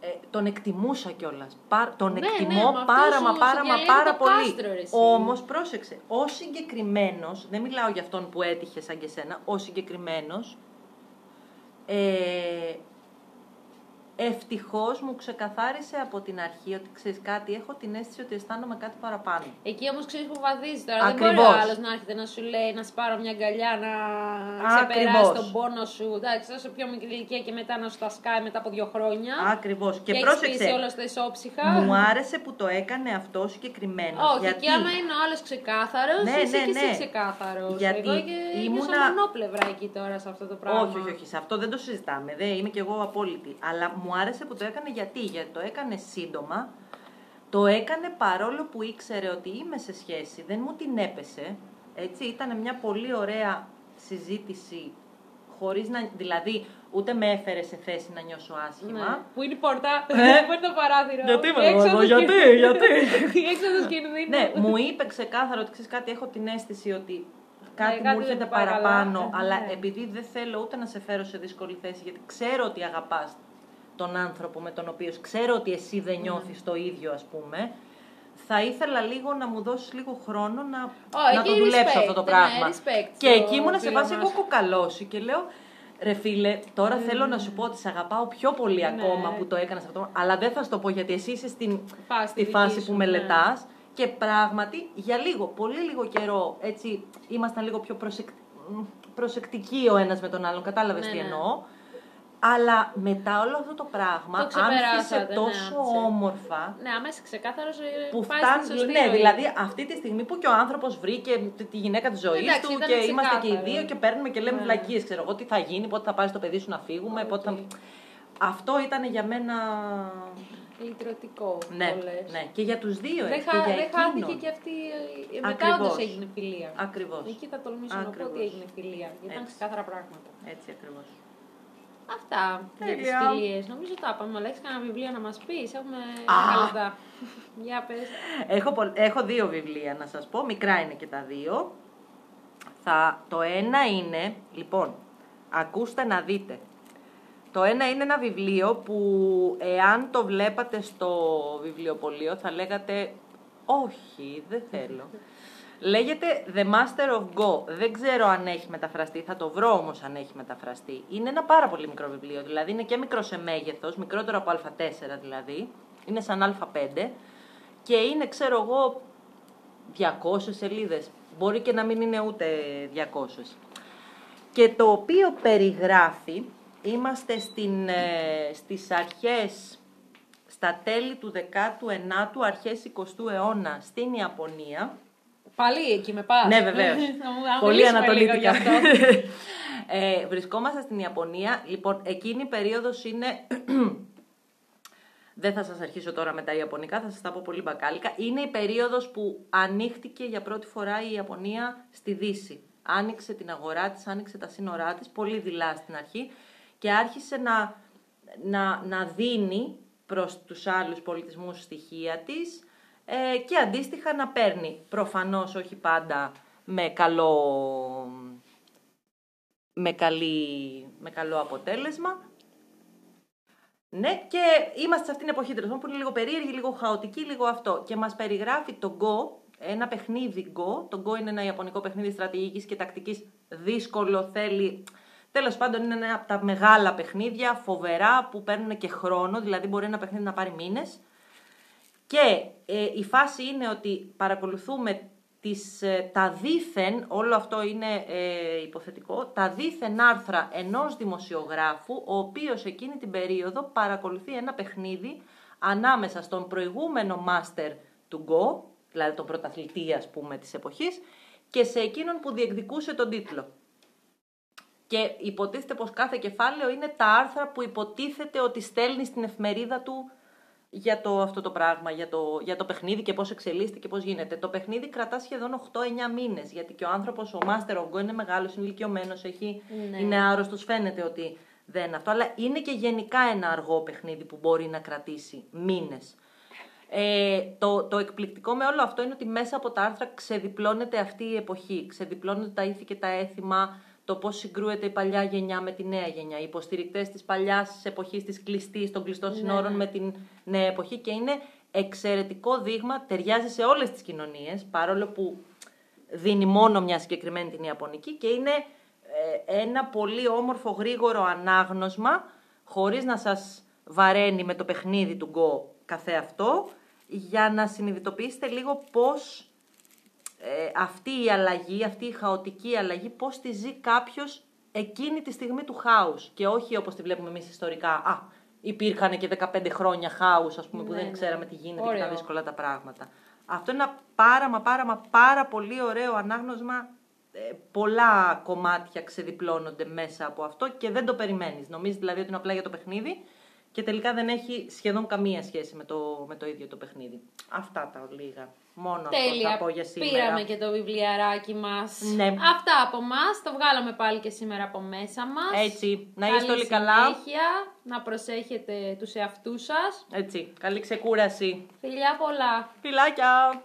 ε, τον εκτιμούσα κιόλας. Τον Ναι, ναι, εκτιμώ με αυτός πάρα σου- μα σου πάρα μα διαλέγει πάρα το πολύ. κάστρο, ρε, εσύ. Όμως πρόσεξε, ο συγκεκριμένος, δεν μιλάω για αυτόν που έτυχε σαν και σένα, ο συγκεκριμένος. Ε, Ευτυχώς μου ξεκαθάρισε από την αρχή ότι ξέρεις κάτι, έχω την αίσθηση ότι αισθάνομαι κάτι παραπάνω. Εκεί όμως ξέρεις που βαδίζει τώρα. Δεν Ακριβώς. μπορεί ο άλλος να έρχεται να σου λέει να σου πάρω μια αγκαλιά, να ξεπεράσει Ακριβώς. τον πόνο σου. Εντάξει, όσο πιο μικρή ηλικία και μετά να σου τα σκάει μετά από δύο χρόνια. Ακριβώς. Και, και έχεις πρόσεξε, πείσει όλα στα ισόψυχα. μου άρεσε που το έκανε αυτό συγκεκριμένο. Όχι, γιατί... και άμα είναι ο άλλος ξεκάθαρος, Ναι, είσαι ναι, και εσύ ναι. ξεκάθαρος. Γιατί Εγώ και ήμουνα- ήμουνα μονόπλευρα εκεί τώρα σε αυτό το πράγμα. Όχι, όχι, όχι. Σε αυτό δεν το συζητάμε. Δεν είμαι κι εγώ απόλυτη. Αλλά μου άρεσε που το έκανε γιατί. Γιατί το έκανε σύντομα. Το έκανε παρόλο που ήξερε ότι είμαι σε σχέση. Δεν μου την έπεσε. Έτσι, ήταν μια πολύ ωραία συζήτηση χωρίς να... Δηλαδή, ούτε με έφερε σε θέση να νιώσω άσχημα. Ναι. Πού είναι η πόρτα, Ε. πού είναι το παράθυρο. Γιατί με Έξω εδώ, από γιατί, σκηνή. γιατί. Έξω από κινδύνου. ναι, μου είπε ξεκάθαρα ότι ξέρεις κάτι, έχω την αίσθηση ότι κάτι, Ναι, κάτι μου δεν έρχεται του πάει καλά. παραπάνω, Ε, αλλά ναι. επειδή δεν θέλω ούτε να σε φέρω σε δύσκολη θέση, γιατί ξέρω ότι αγαπάς τον άνθρωπο με τον οποίος ξέρω ότι εσύ δεν Ναι. νιώθεις το ίδιο, ας πούμε, θα ήθελα λίγο να μου δώσεις λίγο χρόνο να, Ω, να εκεί το δουλέψω respect, αυτό το ναι, πράγμα. respect και στο εκεί ήμουν σε φίλο βάση μας. εγώ κοκαλώσει και λέω, Ρε φίλε, τώρα θέλω να σου πω ότι σε αγαπάω πιο πολύ Ναι. ακόμα που το έκανας αυτό, αλλά δεν θα σου το πω γιατί εσύ είσαι στην, Φάση στη δική φάση σου, που ναι. μελετάς και πράγματι για λίγο, πολύ λίγο καιρό, έτσι, ήμασταν λίγο πιο προσεκ... μ, προσεκτικοί ο ένας με τον άλλον, κατάλαβες Ναι, τι ναι. εννοώ. Αλλά μετά όλο αυτό το πράγμα Το ξεπεράσατε, άρχισε ναι, τόσο άμεσα. όμορφα Ναι, αμέσω ξεκάθαρος που πάει στη φτάνει. σωστή Ναι, ροή. δηλαδή αυτή τη στιγμή που και ο άνθρωπος βρήκε τη- τη γυναίκα της ζωής Εντάξει, του ήταν και είμαστε και οι ξεκάθαρο. δύο και παίρνουμε και λέμε Ναι. βλακίες. Ξέρω εγώ τι θα γίνει, πότε θα πάρει το παιδί σου να φύγουμε, πότε θα. Αυτό ήταν για μένα. Λυτρωτικό. Ναι, το λες. ναι. Και για τους δύο Δεν, έτσι. χα... και για δεν χάθηκε εκείνον. και αυτή. ε, Μετά Ακριβώς. όντω έγινε φιλία. Ακριβώς. Εκεί θα τολμήσω να πω Ακριβώς. ότι έγινε φιλία. Γιατί ήταν Έτσι. ξεκάθαρα πράγματα. Έτσι ακριβώς. Αυτά για τις Τέλεια. φιλίε. Νομίζω τα είπαμε. Αλλά έχεις κανένα βιβλίο να μας πεις; Έχουμε Α. 10 λεπτά. Για πες. Έχω, πο- έχω δύο βιβλία να σας πω, μικρά είναι και τα δύο. Θα, το ένα είναι, λοιπόν, ακούστε να δείτε. Το ένα είναι ένα βιβλίο που εάν το βλέπατε στο βιβλιοπωλείο θα λέγατε όχι, δεν θέλω. Λέγεται The Master of Go. Δεν ξέρω αν έχει μεταφραστεί, θα το βρω όμως αν έχει μεταφραστεί. Είναι ένα πάρα πολύ μικρό βιβλίο, δηλαδή είναι και μικρό σε μέγεθος, μικρότερο από α4 δηλαδή. Είναι σαν α5 και είναι, ξέρω εγώ, 200 σελίδες. Μπορεί και να μην είναι ούτε 200. Και το οποίο περιγράφει, είμαστε στην, ε, στις αρχές, στα τέλη του 19ου, αρχές 20ου αιώνα στην Ιαπωνία. Πάλι εκεί με πας. Ναι, βεβαίως. Πολύ ανατολίτικα. ε, βρισκόμαστε στην Ιαπωνία. Λοιπόν, εκείνη η περίοδος είναι... Δεν θα σας αρχίσω τώρα με τα Ιαπωνικά, θα σας τα πω πολύ μπακάλικα. Είναι η περίοδος που ανοίχτηκε για πρώτη φορά η Ιαπωνία στη Δύση. Άνοιξε την αγορά της, άνοιξε τα σύνορά της, πολύ δειλά στην αρχή και άρχισε να, να, να δίνει προς τους άλλους πολιτισμούς στοιχεία της ε, και αντίστοιχα να παίρνει. Προφανώς όχι πάντα με καλό, με, καλή, με καλό αποτέλεσμα. Ναι, και είμαστε σε αυτήν την εποχή τέλος πάντων, που είναι λίγο περίεργη, λίγο χαοτική, λίγο αυτό. Και μας περιγράφει το Go, ένα παιχνίδι Go. Το Go είναι ένα ιαπωνικό παιχνίδι στρατηγικής και τακτικής, δύσκολο, θέλει... Τέλος πάντων είναι ένα από τα μεγάλα παιχνίδια, φοβερά, που παίρνουν και χρόνο, δηλαδή μπορεί ένα παιχνίδι να πάρει μήνες. Και ε, η φάση είναι ότι παρακολουθούμε τις, ε, τα δήθεν, όλο αυτό είναι ε, υποθετικό, τα δήθεν άρθρα ενός δημοσιογράφου, ο οποίος εκείνη την περίοδο παρακολουθεί ένα παιχνίδι ανάμεσα στον προηγούμενο μάστερ του Go, δηλαδή τον πρωταθλητή ας πούμε της εποχής, και σε εκείνον που διεκδικούσε τον τίτλο. Και υποτίθεται πως κάθε κεφάλαιο είναι τα άρθρα που υποτίθεται ότι στέλνει στην εφημερίδα του για το, αυτό το πράγμα, για το, για το παιχνίδι και πώς εξελίσσεται και πώς γίνεται. Το παιχνίδι κρατά σχεδόν 8-9 μήνες, γιατί και ο άνθρωπος, ο Master of Go είναι μεγάλος, είναι ηλικιωμένος, έχει, Ναι. είναι άρρωστος, φαίνεται ότι δεν είναι αυτό, αλλά είναι και γενικά ένα αργό παιχνίδι που μπορεί να κρατήσει μήνες. Ε, το, το εκπληκτικό με όλο αυτό είναι ότι μέσα από τα άρθρα ξεδιπλώνεται αυτή η εποχή. Ξεδιπλώνεται τα ήθη και τα έθιμα, το πώς συγκρούεται η παλιά γενιά με τη νέα γενιά. Οι υποστηρικτές της παλιάς εποχής, της κλειστής, των κλειστών Ναι, συνόρων ναι. με την νέα εποχή και είναι εξαιρετικό δείγμα, ταιριάζει σε όλες τις κοινωνίες, παρόλο που δίνει μόνο μια συγκεκριμένη την Ιαπωνική και είναι ε, ένα πολύ όμορφο γρήγορο ανάγνωσμα χωρίς να σας βαραίνει με το παιχνίδι του Go καθεαυτό για να συνειδητοποιήσετε λίγο πώς ε, αυτή η αλλαγή, αυτή η χαοτική αλλαγή, πώς τη ζει κάποιος εκείνη τη στιγμή του χάους και όχι όπως τη βλέπουμε εμείς ιστορικά. Α, υπήρχαν και 15 χρόνια χάους, ας πούμε, που Ναι, δεν ναι. ξέραμε τι γίνεται και Ωραίο. ήταν δύσκολα τα πράγματα. Αυτό είναι ένα πάρα μα πάρα μα πάρα πολύ ωραίο ανάγνωσμα. Ε, πολλά κομμάτια ξεδιπλώνονται μέσα από αυτό και δεν το περιμένεις. Νομίζεις δηλαδή ότι είναι απλά για το παιχνίδι και τελικά δεν έχει σχεδόν καμία σχέση με το, με το ίδιο το παιχνίδι. Αυτά τα λίγα. Μόνο αυτό Τέλεια. θα πω για σήμερα. Πήραμε και το βιβλιαράκι μας. Ναι. Αυτά από εμά. Το βγάλαμε πάλι και σήμερα από μέσα μας. Έτσι, να Καλή είστε όλοι καλά. συνέχεια, να προσέχετε τους εαυτούς σας. Έτσι, καλή ξεκούραση. Φιλιά πολλά. Φιλάκια!